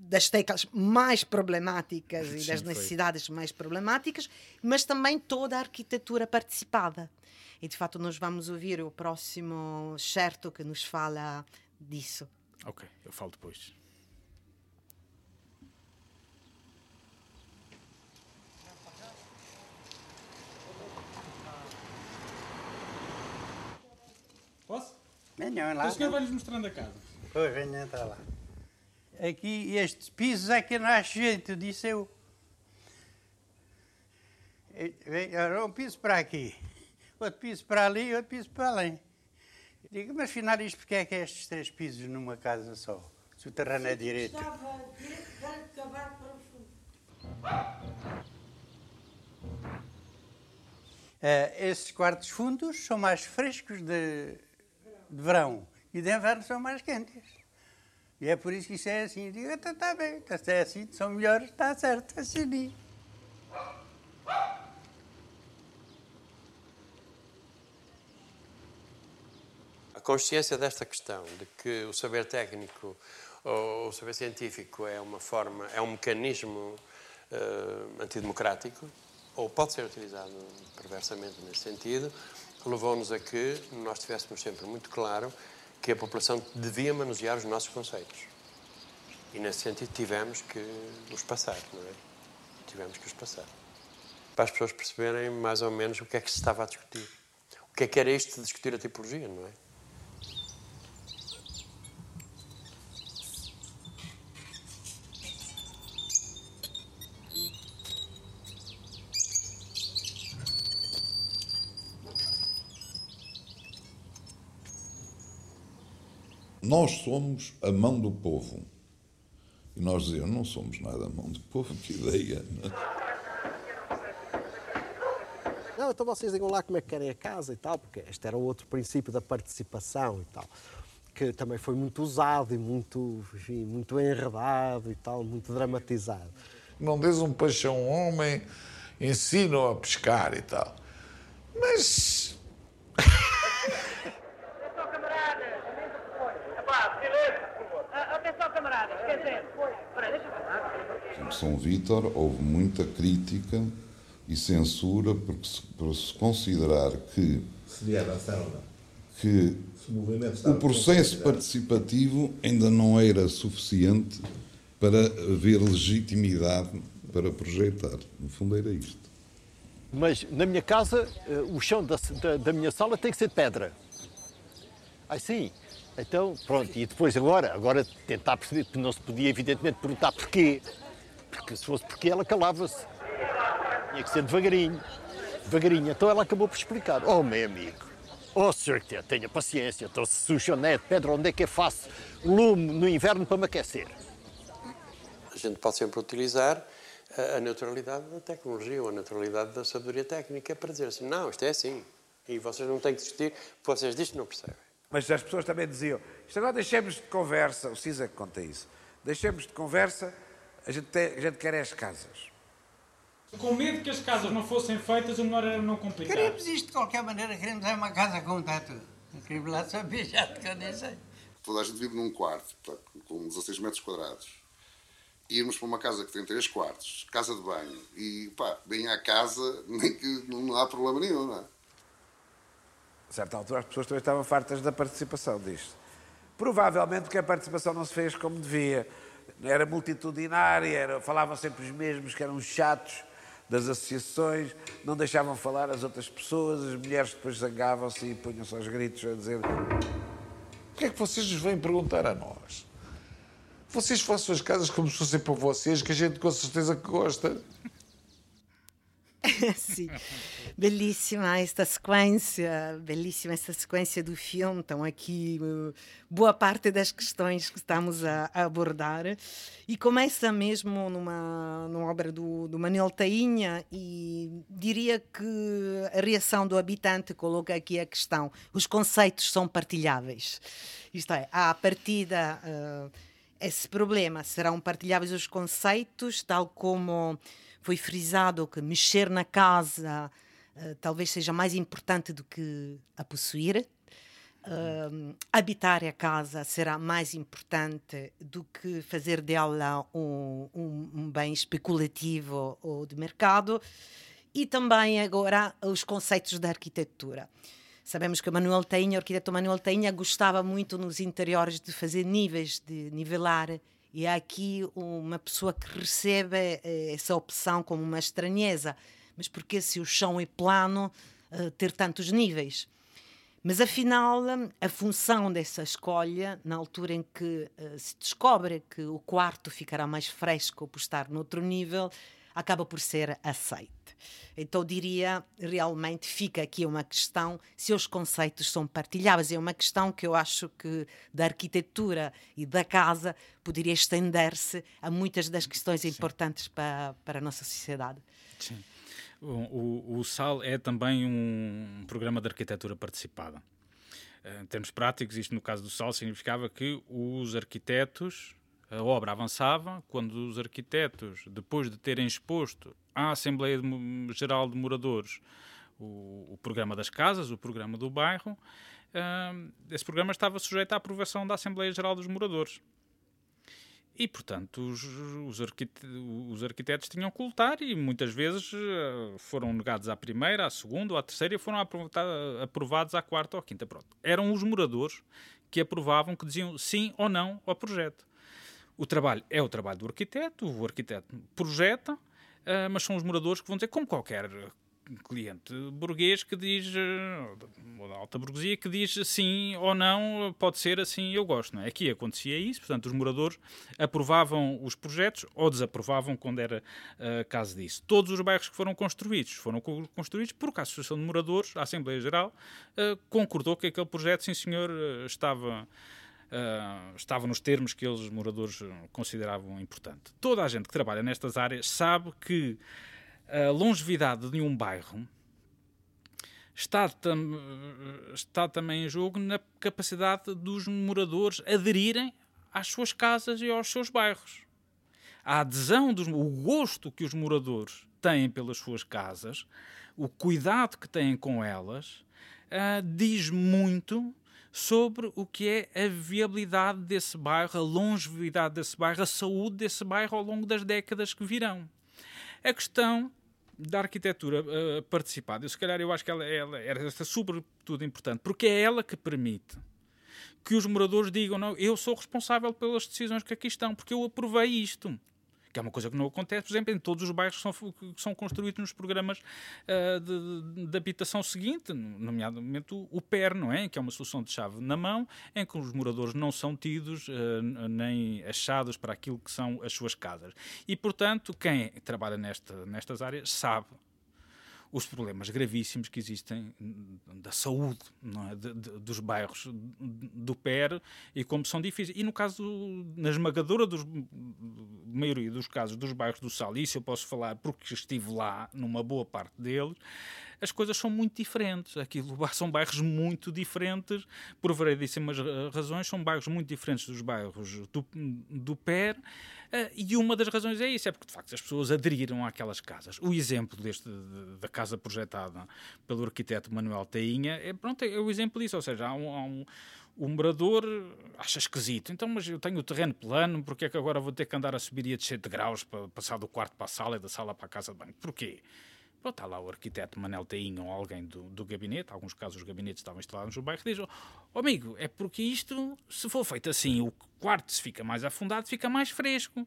das teclas mais problemáticas e [LAUGHS] das necessidades foi. mais problemáticas, mas também toda a arquitetura participada. E de fato nós vamos ouvir o próximo certo que nos fala disso. Ok, eu falo depois. Posso? Venham lá. O senhor vai-nos mostrando a casa. Pois, venham entrar lá. Aqui, estes pisos é que não há jeito, disse eu. Era um piso para aqui, outro piso para ali, outro piso para além. Digo, mas afinal isto porque é que é estes três pisos numa casa só? Se o terreno é direito. Estava direito de acabar para o fundo. Eh, esses quartos fundos são mais frescos de, de verão e de inverno são mais quentes. E é por isso que isso é assim. Eu digo, então está bem, então, se é assim, são melhores, está certo, assim. Consciência desta questão, de que o saber técnico ou o saber científico é uma forma, é um mecanismo uh, antidemocrático, ou pode ser utilizado perversamente nesse sentido, levou-nos a que nós tivéssemos sempre muito claro que a população devia manusear os nossos conceitos. E nesse sentido tivemos que os passar, não é? Tivemos que os passar. Para as pessoas perceberem mais ou menos o que é que se estava a discutir. O que é que era isto de discutir a tipologia, não é? Nós somos a mão do povo. E nós dizemos, não somos nada a mão do povo, que ideia. Não, é? não, então vocês digam lá como é que querem a casa e tal, porque este era outro princípio da participação e tal, que também foi muito usado e muito, enfim, muito enredado e tal, muito dramatizado. Não des um um homem, ensina-o a pescar e tal. Mas Atenção, camaradas, quer dizer, espera, deixa eu Em São Vítor houve muita crítica e censura porque se, por se considerar que Seria avançar ou não? que Se o movimento o processo participativo ainda não era suficiente para haver legitimidade para projetar. No fundo era isto. Mas na minha casa, eh, o chão da, da, da minha sala tem que ser de pedra. Assim. Então, pronto. E depois agora, agora tentar perceber que não se podia evidentemente perguntar porquê. Porque se fosse porquê, ela calava-se. Tinha que ser devagarinho. Devagarinho. Então ela acabou por explicar. Oh, meu amigo. Oh, senhor, que tenha paciência. Então se o chão não é de pedra, onde é que eu faço lume no inverno para me aquecer? A gente pode sempre utilizar a, neutralidade da tecnologia ou a neutralidade da sabedoria técnica para dizer assim, não, isto é assim. E vocês não têm que discutir, porque vocês disto não percebem. Mas as pessoas também diziam, isto agora deixemos de conversa, o Cisa que conta isso, deixemos de conversa, a gente, tem, a gente quer é as casas. Com medo que as casas não fossem feitas, o melhor era não complicar. Queremos isto de qualquer maneira, queremos é uma casa com teto. Não queremos lá saber, já que eu nem sei. Toda a gente vive num quarto, portanto, com 16 metros quadrados. Irmos para uma casa que tem 3 quartos, casa de banho, e pá, bem à casa, [LAUGHS] nem que não há problema nenhum, não é? A certa altura as pessoas também estavam fartas da participação disto. Provavelmente que a participação não se fez como devia. Era multitudinária, era, falavam sempre os mesmos, que eram os chatos das associações, não deixavam falar as outras pessoas, as mulheres depois zangavam-se e punham-se aos gritos a dizer O que é que vocês nos vêm perguntar a nós? Vocês façam as casas como se fossem para vocês, que a gente com certeza que gosta. [LAUGHS] Sim, belíssima esta sequência, belíssima esta sequência do filme. Estão aqui uh, boa parte das questões que estamos a, a abordar e começa mesmo numa, numa obra do, do Manuel Tainha e diria que a reação do habitante coloca aqui a questão: os conceitos são partilháveis. Isto é, à partida. Uh, esse problema serão partilháveis os conceitos, tal como foi frisado que mexer na casa uh, talvez seja mais importante do que a possuir. Uh, habitar a casa será mais importante do que fazer dela um, um, um bem especulativo ou de mercado. E também agora os conceitos da arquitetura. Sabemos que Manuel Tainha, o arquiteto Manuel Tainha, gostava muito nos interiores de fazer níveis, de nivelar e há aqui uma pessoa que recebe eh, essa opção como uma estranheza. Mas porque se o chão é plano, eh, ter tantos níveis? Mas afinal, a função dessa escolha, na altura em que eh, se descobre que o quarto ficará mais fresco por estar noutro nível, acaba por ser aceite. Então diria, realmente fica aqui uma questão se os conceitos são partilháveis. É uma questão que eu acho que da arquitetura e da casa poderia estender-se a muitas das questões importantes para, para a nossa sociedade. Sim. O, o, o SAL é também um programa de arquitetura participada. Em termos práticos, isto no caso do SAL significava que os arquitetos, a obra avançava, quando os arquitetos, depois de terem exposto à Assembleia Geral de Moradores o, o, programa das casas, o programa do bairro, uh, esse programa estava sujeito à aprovação da Assembleia Geral dos Moradores. E, portanto, os, os, arquitetos, os, arquitetos tinham que lutar e muitas vezes uh, foram negados à primeira, à segunda ou à terceira e foram aprovados à quarta ou à quinta. Pronto. Eram os moradores que aprovavam, que diziam sim ou não ao projeto. O trabalho é o trabalho do arquiteto, o arquiteto projeta, uh, mas são os moradores que vão dizer, como qualquer cliente burguês que diz, ou da alta burguesia, que diz sim ou não, pode ser assim, eu gosto. Não é? Aqui acontecia isso, portanto, os moradores aprovavam os projetos ou desaprovavam quando era uh, caso disso. Todos os bairros que foram construídos foram construídos porque a Associação de Moradores, a Assembleia Geral, uh, concordou que aquele projeto, sim senhor, estava. Uh, estava nos termos que eles, moradores, consideravam importante. Toda a gente que trabalha nestas áreas sabe que a longevidade de um bairro está, tam, está também em jogo na capacidade dos moradores aderirem às suas casas e aos seus bairros. A adesão, dos, o gosto que os moradores têm pelas suas casas, o cuidado que têm com elas, uh, diz muito sobre o que é a viabilidade desse bairro, a longevidade desse bairro, a saúde desse bairro ao longo das décadas que virão. A questão da arquitetura uh, participada, eu, se calhar eu acho que ela, ela era sobretudo importante, porque é ela que permite que os moradores digam, não, eu sou responsável pelas decisões que aqui estão, porque eu aprovei isto que é uma coisa que não acontece, por exemplo, em todos os bairros que são, que são construídos nos programas uh, de, de, habitação seguinte, nomeadamente o, o PER, não é? Que é uma solução de chave na mão, em que os moradores não são tidos uh, nem achados para aquilo que são as suas casas. E, portanto, quem trabalha nesta, nestas áreas sabe os problemas gravíssimos que existem da saúde é? de, de, dos bairros do PER e como são difíceis. E no caso, na esmagadora dos, maioria dos casos dos bairros do Sal, isso eu posso falar porque estive lá numa boa parte deles, as coisas são muito diferentes. Aquilo [LAUGHS] são bairros muito diferentes, por variedíssimas razões, são bairros muito diferentes dos bairros do, do PER. Uh, e uma das razões é isso, é porque de facto as pessoas aderiram àquelas casas. O exemplo deste, da casa projetada pelo arquiteto Manuel Tainha é, pronto, é o exemplo disso, ou seja, há um, há um o morador acha esquisito. Então, mas eu tenho o terreno plano, porque é que agora vou ter que andar a subir e a descer de graus para passar do quarto para a sala e da sala para a casa de banho? Porquê? Bom, está lá o arquiteto Manel Tainho ou alguém do, do gabinete, alguns casos os gabinetes estavam instalados no bairro, diz: oh, amigo, é porque isto, se for feito assim, o quarto se fica mais afundado, fica mais fresco.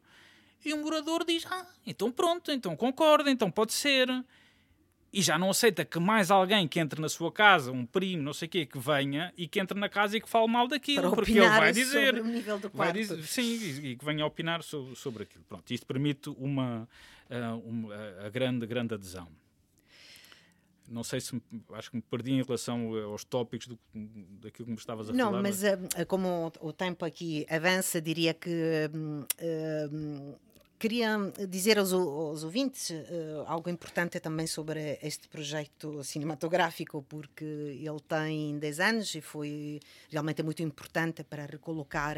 E o morador diz: ah, então pronto, então concorda, então pode ser. E já não aceita que mais alguém que entre na sua casa, um primo, não sei o quê, que venha e que entre na casa e que fale mal daquilo. Para porque ele vai dizer. Sobre o nível do vai dizer sim, e, que venha opinar sobre, sobre aquilo. Pronto, isto permite uma, uh, uma a grande, grande adesão. Não sei se acho que me perdi em relação aos tópicos do, daquilo que me estavas a não, falar. Não, mas uh, como o tempo aqui avança, diria que uh, queria dizer aos, aos ouvintes uh, algo importante também sobre este projeto cinematográfico, porque ele tem 10 anos e foi realmente muito importante para recolocar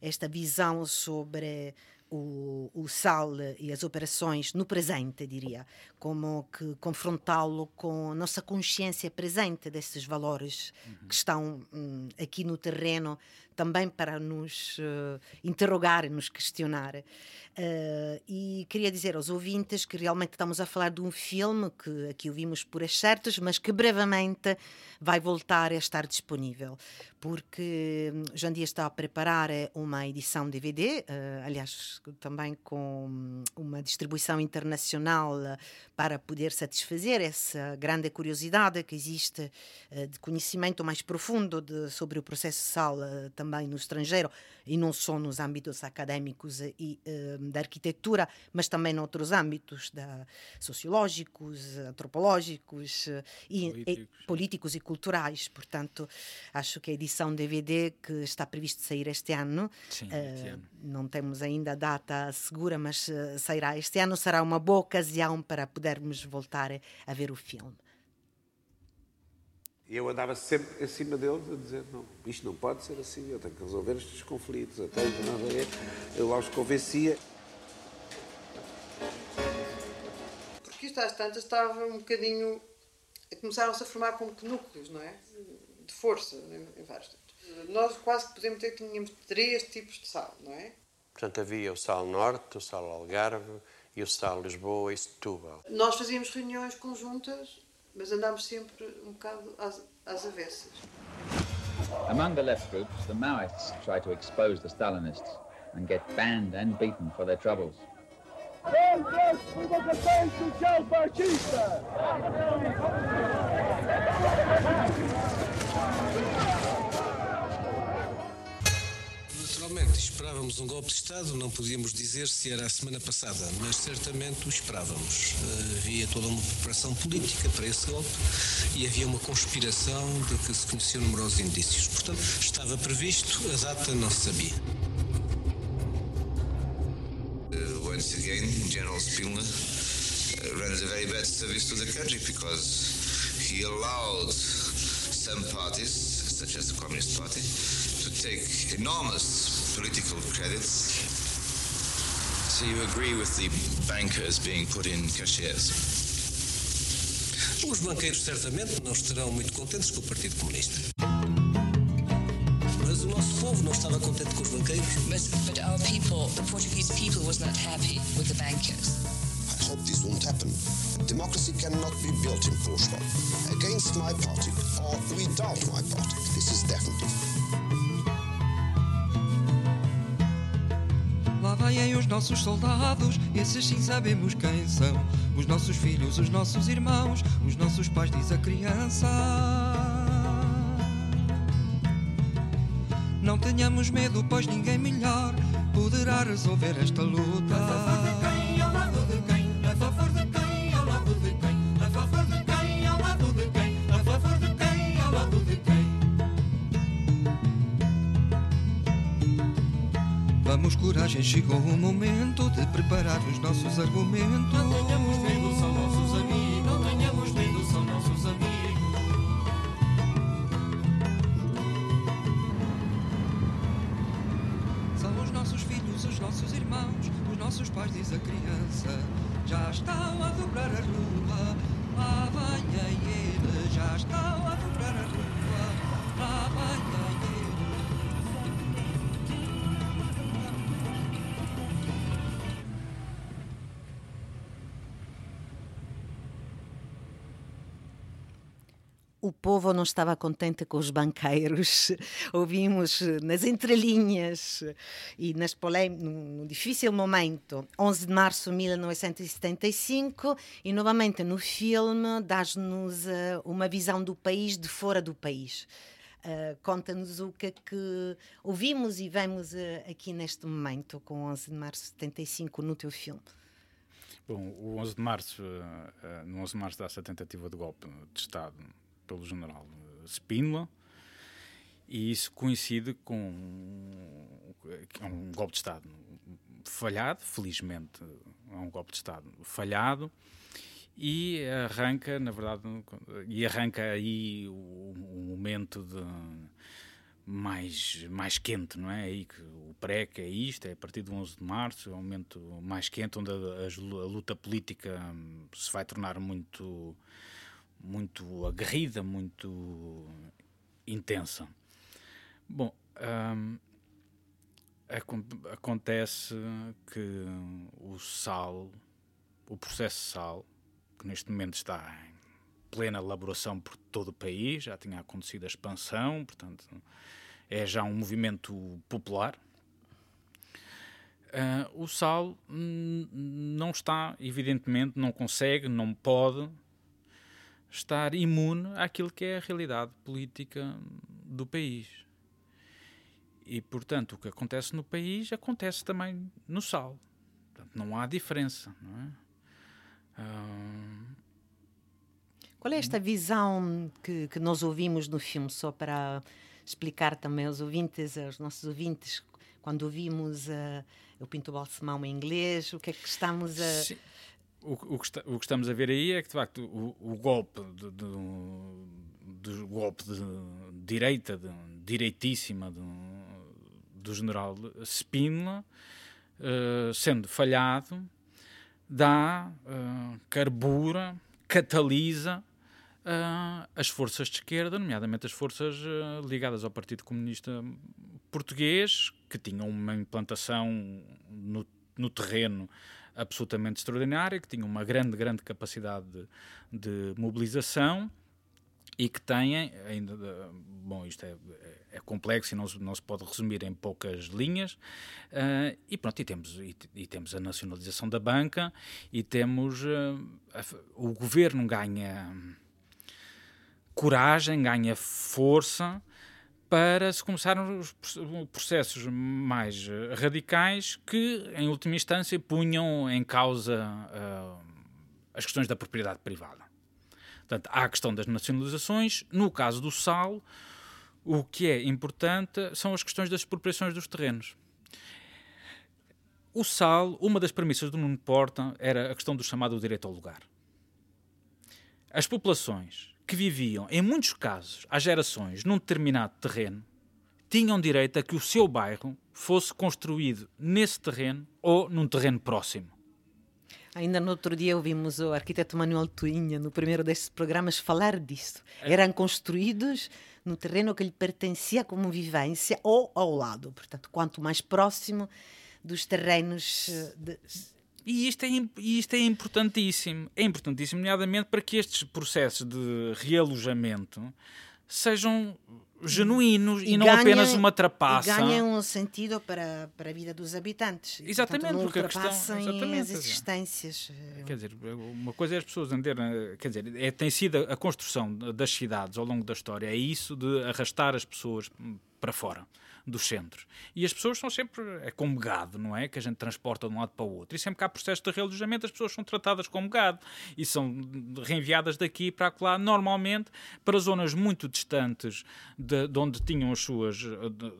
esta visão sobre o, o SAL e as operações no presente, diria, como que confrontá-lo com a nossa consciência presente desses valores uhum. que estão um, aqui no terreno também para nos uh, interrogar, nos questionar. Uh, e queria dizer aos ouvintes que realmente estamos a falar de um filme que aqui o vimos por excertos, mas que brevemente vai voltar a estar disponível, porque hum, Jandia está a preparar eh, uma edição DVD, uh, aliás, também com hum, uma distribuição internacional para poder satisfazer essa grande curiosidade que existe de conhecimento mais profundo de, sobre o processo SAL também também no estrangeiro, e não só nos âmbitos académicos e eh, da arquitetura, mas também noutros âmbitos da, sociológicos, antropológicos e políticos. e políticos e culturais. Portanto, acho que a edição DVD que está previsto sair este ano, Sim, este ano. não temos ainda a data segura, mas eh, sairá este ano, será uma boa ocasião para podermos voltar a ver o filme. E eu andava sempre acima deles a dizer: não, isto não pode ser assim, eu tenho que resolver estes conflitos. Até eu lá os convencia. Porque isto às tantas estava um bocadinho. começaram-se a formar como que núcleos, não é? De força, em, em vários tipos. Nós quase que podemos dizer que tínhamos três tipos de sal, não é? Portanto, havia o Sal Norte, o Sal Algarve e o Sal Lisboa e Setúbal. Nós fazíamos reuniões conjuntas, mas andámos sempre um bocado às, às avessas. Among the left groups, the Maoists try to expose the Stalinists and get banned and beaten for their troubles. Esperávamos um golpe de Estado, não podíamos dizer se era a semana passada, mas certamente o esperávamos. Uh, havia toda uma preparação política para esse golpe e havia uma conspiração de que se conheciam numerosos indícios. Portanto, estava previsto, a data não se sabia. Uh, once again, General Spilner uh, runs a very bad service to the country because he allowed some parties, such as the Communist Party, take enormous political credits. So you agree with the bankers being put in cashiers? Os banqueiros certamente não estarão muito contentes com o Partido Comunista. Mas o nosso povo não estava contente com os banqueiros. But, but our people, the Portuguese people, was not happy with the bankers. I hope this won't happen. Democracy cannot be built in Portugal. Against my party or without my party. This is definitive. Lá vêm os nossos soldados, esses sim sabemos quem são. Os nossos filhos, os nossos irmãos, os nossos pais, diz a criança. Não tenhamos medo, pois ninguém melhor poderá resolver esta luta. Coragem, chegou o momento de preparar os nossos argumentos. Não tenhamos medo, são nossos amigos. Não tenhamos medo, são nossos amigos. São os nossos filhos, os nossos irmãos, os nossos pais, diz a criança. Já estão a dobrar a rua, O povo não estava contente com os banqueiros. [LAUGHS] Ouvimos nas entrelinhas e nas no difícil momento, 11 de março de 1975, e novamente no filme dá-nos uh, uma visão do país de fora do país. Uh, Conta-nos o que é que ouvimos e vemos uh, aqui neste momento, com 11 de março de 75, no teu filme. Bom, o 11 de março, no 11 de março dá-se a tentativa de golpe de Estado pelo general Spínola e isso coincide com um golpe de Estado falhado, felizmente é um golpe de Estado falhado e arranca, na verdade, e arranca aí o, o momento de mais, mais quente, não é? Aí que o pré, que é isto, é a partir do 11 de março, é um momento mais quente, onde a, a luta política se vai tornar muito muito aguerrida, muito intensa. Bom, hum, acontece que o sal, o processo sal, que neste momento está em plena elaboração por todo o país, já tinha acontecido a expansão, portanto é já um movimento popular. Uh, o sal não está, evidentemente, não consegue, não pode estar imune àquilo que é a realidade política do país. E, portanto, o que acontece no país acontece também no sal. Portanto, não há diferença, não é? Ah, Qual é esta visão que, que nós ouvimos no filme, só para explicar também aos ouvintes, aos nossos ouvintes, quando ouvimos uh, o Pinto Balsemão em inglês, o que é que estamos a... Sim. O, o, que está, o, que estamos a ver aí é que, de facto, o, o golpe de, de, de, golpe direita, direitíssima do general Spínola, uh, sendo falhado, dá, uh, carbura, catalisa uh, as forças de esquerda, nomeadamente as forças ligadas ao Partido Comunista Português, que tinham uma implantação no, no terreno absolutamente extraordinária, que tinham uma grande, grande capacidade de, de mobilização e que têm ainda bom isto é, é complexo e não, não, se pode resumir em poucas linhas uh, e pronto e temos e, e, temos a nacionalização da banca e temos uh, a, o governo ganha coragem ganha força para se começarem os processos mais radicais que em última instância punham em causa uh, as questões da propriedade privada Portanto, há a questão das nacionalizações. No caso do sal, o que é importante são as questões das expropriações dos terrenos. O sal, uma das premissas do Nuno Porta era a questão do chamado direito ao lugar. As populações que viviam, em muitos casos, há gerações, num determinado terreno, tinham direito a que o seu bairro fosse construído nesse terreno ou num terreno próximo. Ainda no outro dia ouvimos o arquiteto Manuel Tuinha, no primeiro destes programas, falar disso. É. Eram construídos no terreno que lhe pertencia como vivência ou ao lado. Portanto, quanto mais próximo dos terrenos. Eh, de... E isto, é, isto é importantíssimo. É importantíssimo, nomeadamente para que estes processos de realojamento sejam genuínos e, e não ganha, apenas uma trapaça. E ganham um sentido para, para a vida dos habitantes. Exatamente, Portanto, porque a questão. Exatamente, as existências. Eh, quer dizer, uma coisa é as pessoas andarem. Quer dizer, é, tem sido a construção das cidades ao longo da história, é isso de arrastar as pessoas para fora dos centros. E as pessoas são sempre, é como gado, não é? Que a gente transporta de um lado para o outro. E sempre que há processo de realojamento, as pessoas são tratadas como gado e são reenviadas daqui para lá, normalmente para zonas muito distantes de, de onde tinham as suas, de,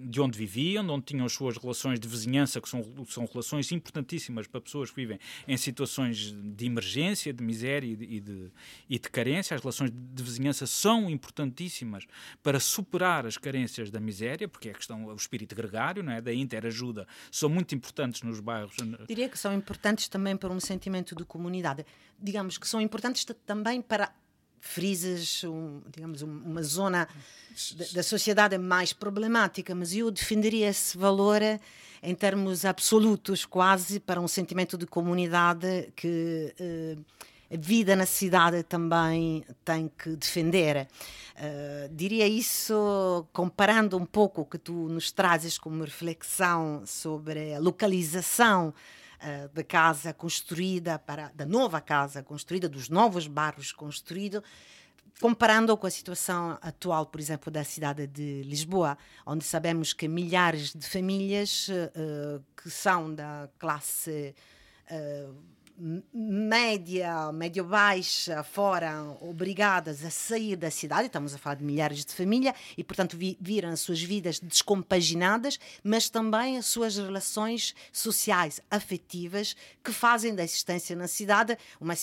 de, onde viviam, de onde tinham as suas relações de vizinhança, que são, são relações importantíssimas para pessoas que vivem em situações de emergência, de miséria e de, e de, e de carência. As relações de vizinhança são importantíssimas para superar as carências da miséria, porque é a questão, o espírito gregário, não é? da interajuda, são muito importantes nos bairros. Diria que são importantes também para um sentimento de comunidade. Digamos que são importantes também para frises, um, digamos, uma zona da sociedade mais problemática, mas eu defenderia esse valor em termos absolutos, quase, para um sentimento de comunidade que. Eh, a vida na cidade também tem que defender. Uh, diria isso comparando um pouco o que tu nos trazes como reflexão sobre a localização uh, da casa construída, para, da nova casa construída, dos novos bairros construídos, comparando com a situação atual, por exemplo, da cidade de Lisboa, onde sabemos que milhares de famílias uh, que são da classe média, médio-baixa, foram obrigadas a sair da cidade, estamos a falar de milhares de famílias, e portanto vi, viram as suas vidas descompaginadas, mas também as suas relações sociais, afetivas, que fazem da existência na cidade uma,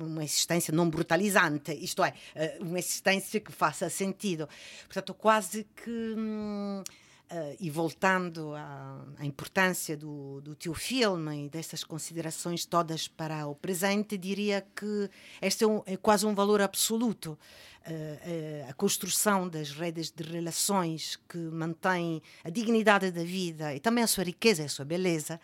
uma existência não brutalizante, isto é, eh, uma existência que faça sentido. Portanto, quase que. Hum, Uh, e voltando à, à importância do, do teu filme e dessas considerações todas para o presente, diria que este é, um, é quase um valor absoluto. Uh, uh, a construção das redes de relações que mantém a dignidade da vida e também a sua riqueza e a sua beleza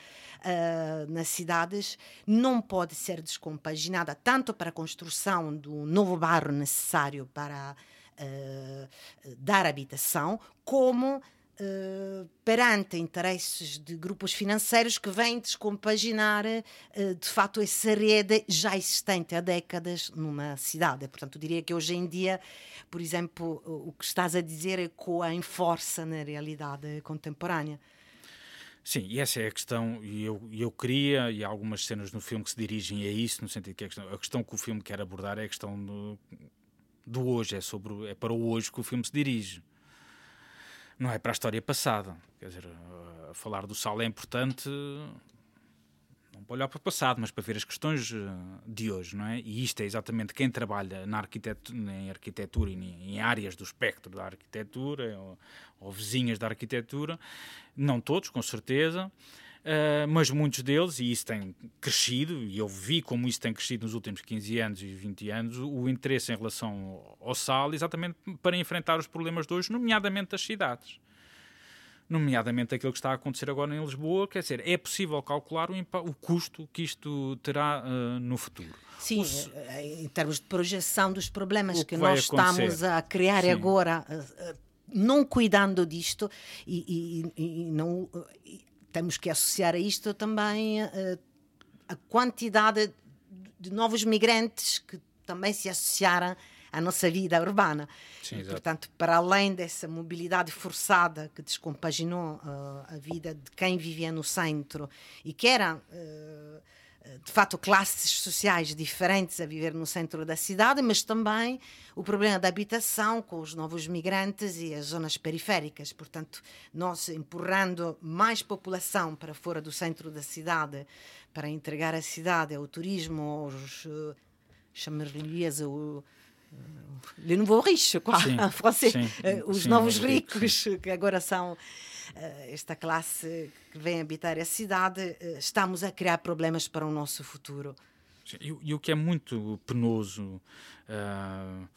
nas cidades não pode ser descompaginada tanto para a construção do novo bairro necessário para dar habitação, como eh, perante interesses de grupos financeiros que vêm descompaginar eh, de facto essa rede já existente há décadas numa cidade. Portanto, diria que hoje em dia, por exemplo, o que estás a dizer ecoa em força na realidade contemporânea. Sim, e essa é a questão, e eu, eu queria, e há algumas cenas no filme que se dirigem a isso, no sentido que a questão, a questão que o filme quer abordar é a questão do, do hoje, é, sobre, é para o hoje que o filme se dirige não é para a história passada. Quer dizer, uh, falar do sal é importante não para olhar para o passado, mas para ver as questões uh, de hoje, não é? E isto é exatamente quem trabalha na arquitetura, em arquitetura e em áreas do espectro da arquitetura ou, ou vizinhas da arquitetura, não todos, com certeza, Uh, mas muitos deles, e isso tem crescido, e eu vi como isso tem crescido nos últimos 15 anos e 20 anos, o interesse em relação ao sal, exatamente para enfrentar os problemas de hoje, nomeadamente das cidades. Nomeadamente aquilo que está a acontecer agora em Lisboa, quer dizer, é possível calcular o, o custo que isto terá uh, no futuro. Sim, Os... Eh, em termos de projeção dos problemas que, que nós estamos a criar Sim. agora, uh, não cuidando disto e, e, e não temos que associar a isto também uh, a quantidade de novos migrantes que também se associaram à nossa vida urbana. Sim, Portanto, para além dessa mobilidade forçada que descompaginou uh, a vida de quem vivia no centro e que era. Uh, de fato, classes sociais diferentes a viver no centro da cidade, mas também o problema da habitação com os novos migrantes e as zonas periféricas. Portanto, nós empurrando mais população para fora do centro da cidade, para entregar a cidade ao turismo, aos, uh, chamar-lhes o le nouveau riche, quoi, sim, [LAUGHS] en français, sim, uh, os sim, novos ricos, que agora são eh, esta classe que vem habitar a cidade, eh, estamos a criar problemas para o nosso futuro. E o que é muito penoso uh,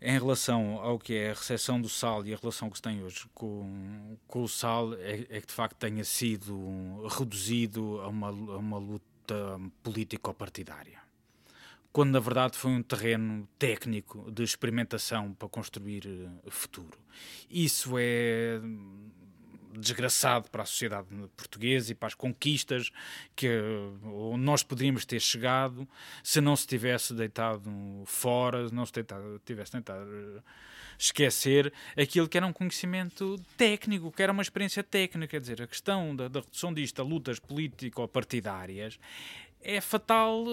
em relação ao que é a recepção do sal e a relação que se tem hoje com, com o sal é, é que de facto tenha sido reduzido a uma, a uma luta político-partidária quando na verdade foi um terreno técnico de experimentação para construir eh, futuro. Isso é desgraçado para a sociedade portuguesa e para as conquistas que nós poderíamos ter chegado se não se tivesse deitado fora, não se deitado, tivesse tentado eh, esquecer aquilo que era um conhecimento técnico, que era uma experiência técnica. Quer dizer, a questão da, da redução disto a lutas político-partidárias é fatal,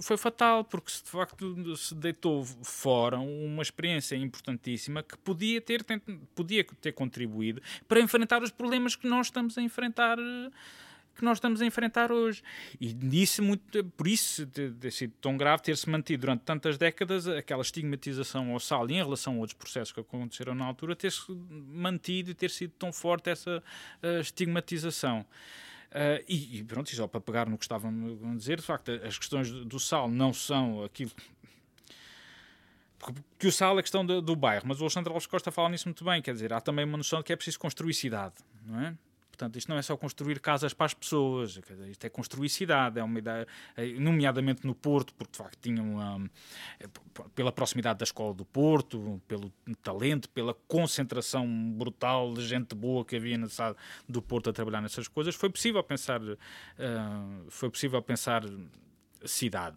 foi fatal, porque de facto se deitou fora uma experiência importantíssima que podia ter, podia ter contribuído para enfrentar os problemas que nós estamos a enfrentar que nós estamos a enfrentar hoje. E disse muito, por isso ter sido tão grave ter-se mantido durante tantas décadas aquela estigmatização ao sal em relação a outros processos que aconteceram na altura, ter-se mantido e ter sido tão forte essa uh, estigmatização. Uh, e, e, pronto, só para pegar no que estavam a dizer, de facto, as questões do sal não são aquilo que o sal é questão do, do bairro, mas o Alexandre Alves Costa fala nisso muito bem, quer dizer, há também uma noção de que é preciso construir cidade, não é? Portanto, isto não é só construir casas para as pessoas, isto é construir cidade, é uma ideia, é, nomeadamente no Porto, porque de facto tinham, um, é, pela proximidade da escola do Porto, pelo talento, pela concentração brutal de gente boa que havia na do Porto a trabalhar nessas coisas, foi possível pensar, uh, foi possível pensar cidade.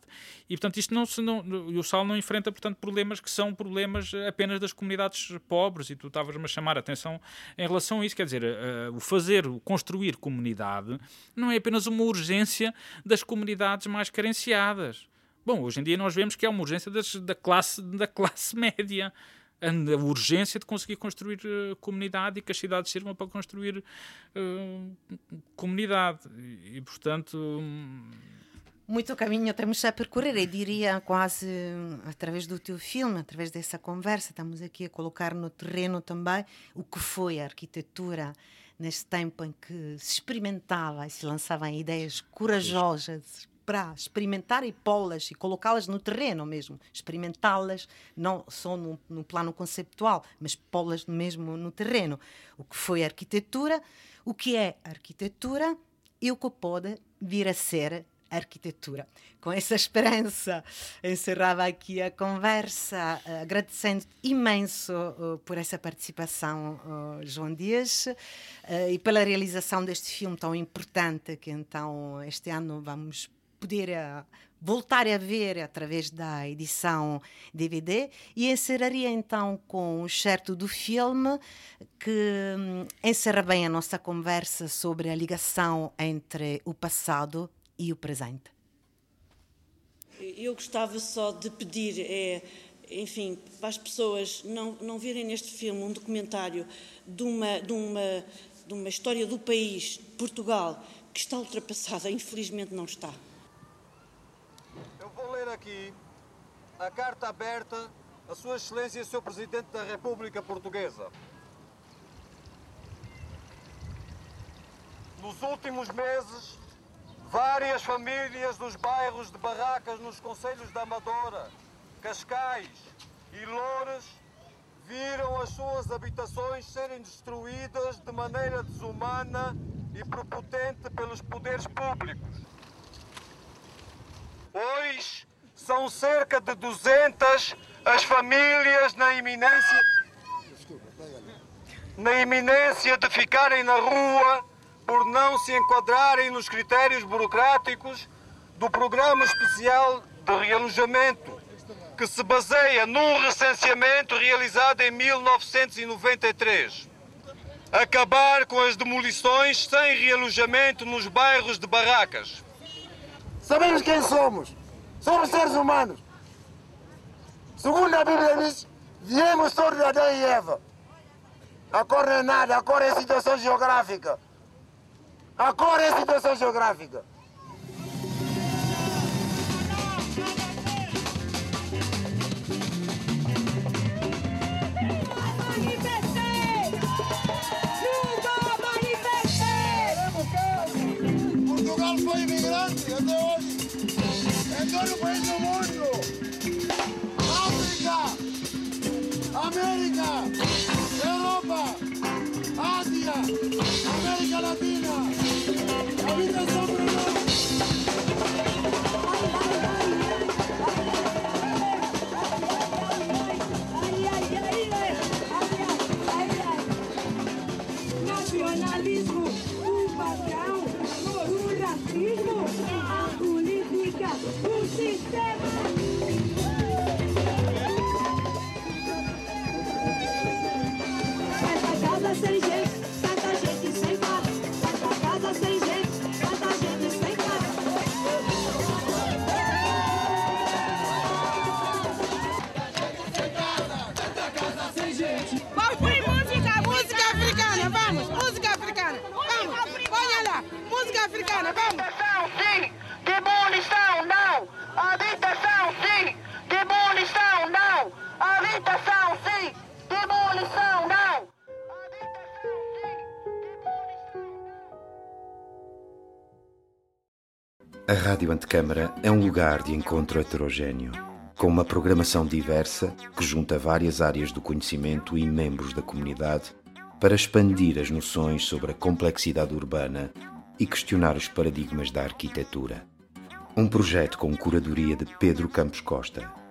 E, portanto, isto não, se, não, o Sal não enfrenta, portanto, problemas que são problemas apenas das comunidades pobres, e tu estavas-me a chamar a atenção em relação a isso, quer dizer, uh, o fazer, o construir comunidade não é apenas uma urgência das comunidades mais carenciadas. Bom, hoje em dia nós vemos que é uma urgência das, da, classe, da classe [LAUGHS] média a urgência de conseguir construir uh, comunidade e que as cidades sirvam para construir uh, comunidade. E, portanto, muito caminho temos a percorrer e diria quase através do teu filme, através dessa conversa, estamos aqui a colocar no terreno também o que foi a arquitetura neste tempo em que se experimentava e se lançavam ideias corajosas para experimentar e pô-las e colocá-las no terreno mesmo, experimentá-las não só no, no, plano conceptual, mas pô-las mesmo no terreno. O que foi arquitetura, o que é arquitetura? E o que pode vir a ser arquitetura. Com essa esperança, encerrava aqui a conversa, uh, agradecendo imenso uh, por essa participação, uh, João Dias, e pela realização deste filme tão importante que então este ano vamos poder voltar a ver através da edição DVD e encerraria então com o certo do filme que hum, encerra bem a nossa conversa sobre a ligação entre o passado e o presente. Eu gostava só de pedir, é, enfim, para as pessoas não, não verem neste filme um documentário de uma, de, uma, de uma história do país, Portugal, que está ultrapassada, infelizmente não está. Eu vou ler aqui a carta aberta a Sua Excelência Sr. Presidente da República Portuguesa. Nos últimos meses, Várias famílias dos bairros de barracas nos conselhos da Amadora, Cascais e Loures viram as suas habitações serem destruídas de maneira desumana e prepotente pelos poderes públicos. Hoje são cerca de 200 as famílias na iminência na iminência de ficarem na rua por não se enquadrarem nos critérios burocráticos do Programa Especial de Realojamento, que se baseia num recenseamento realizado em 1993. Acabar com as demolições sem realojamento nos bairros de barracas. Sabemos quem somos. Somos seres humanos. Segundo a Bíblia diz, viemos todos de Adão e Eva. A cor não é nada, a cor é situação geográfica. A cor é a situação geográfica. Portugal foi imigrante até hoje. É todo o país do mundo. África, América, Europa, Asia, América Latina, habitación vamos. sim, demolição não, habitação sim, demolição não, habitação sim, demolição não. A Rádio Antecâmara é um lugar de encontro heterogêneo, com uma programação diversa que junta várias áreas do conhecimento e membros da comunidade para expandir as noções sobre a complexidade urbana e questionar os paradigmas da arquitetura. Um projeto com curadoria de Pedro Campos Costa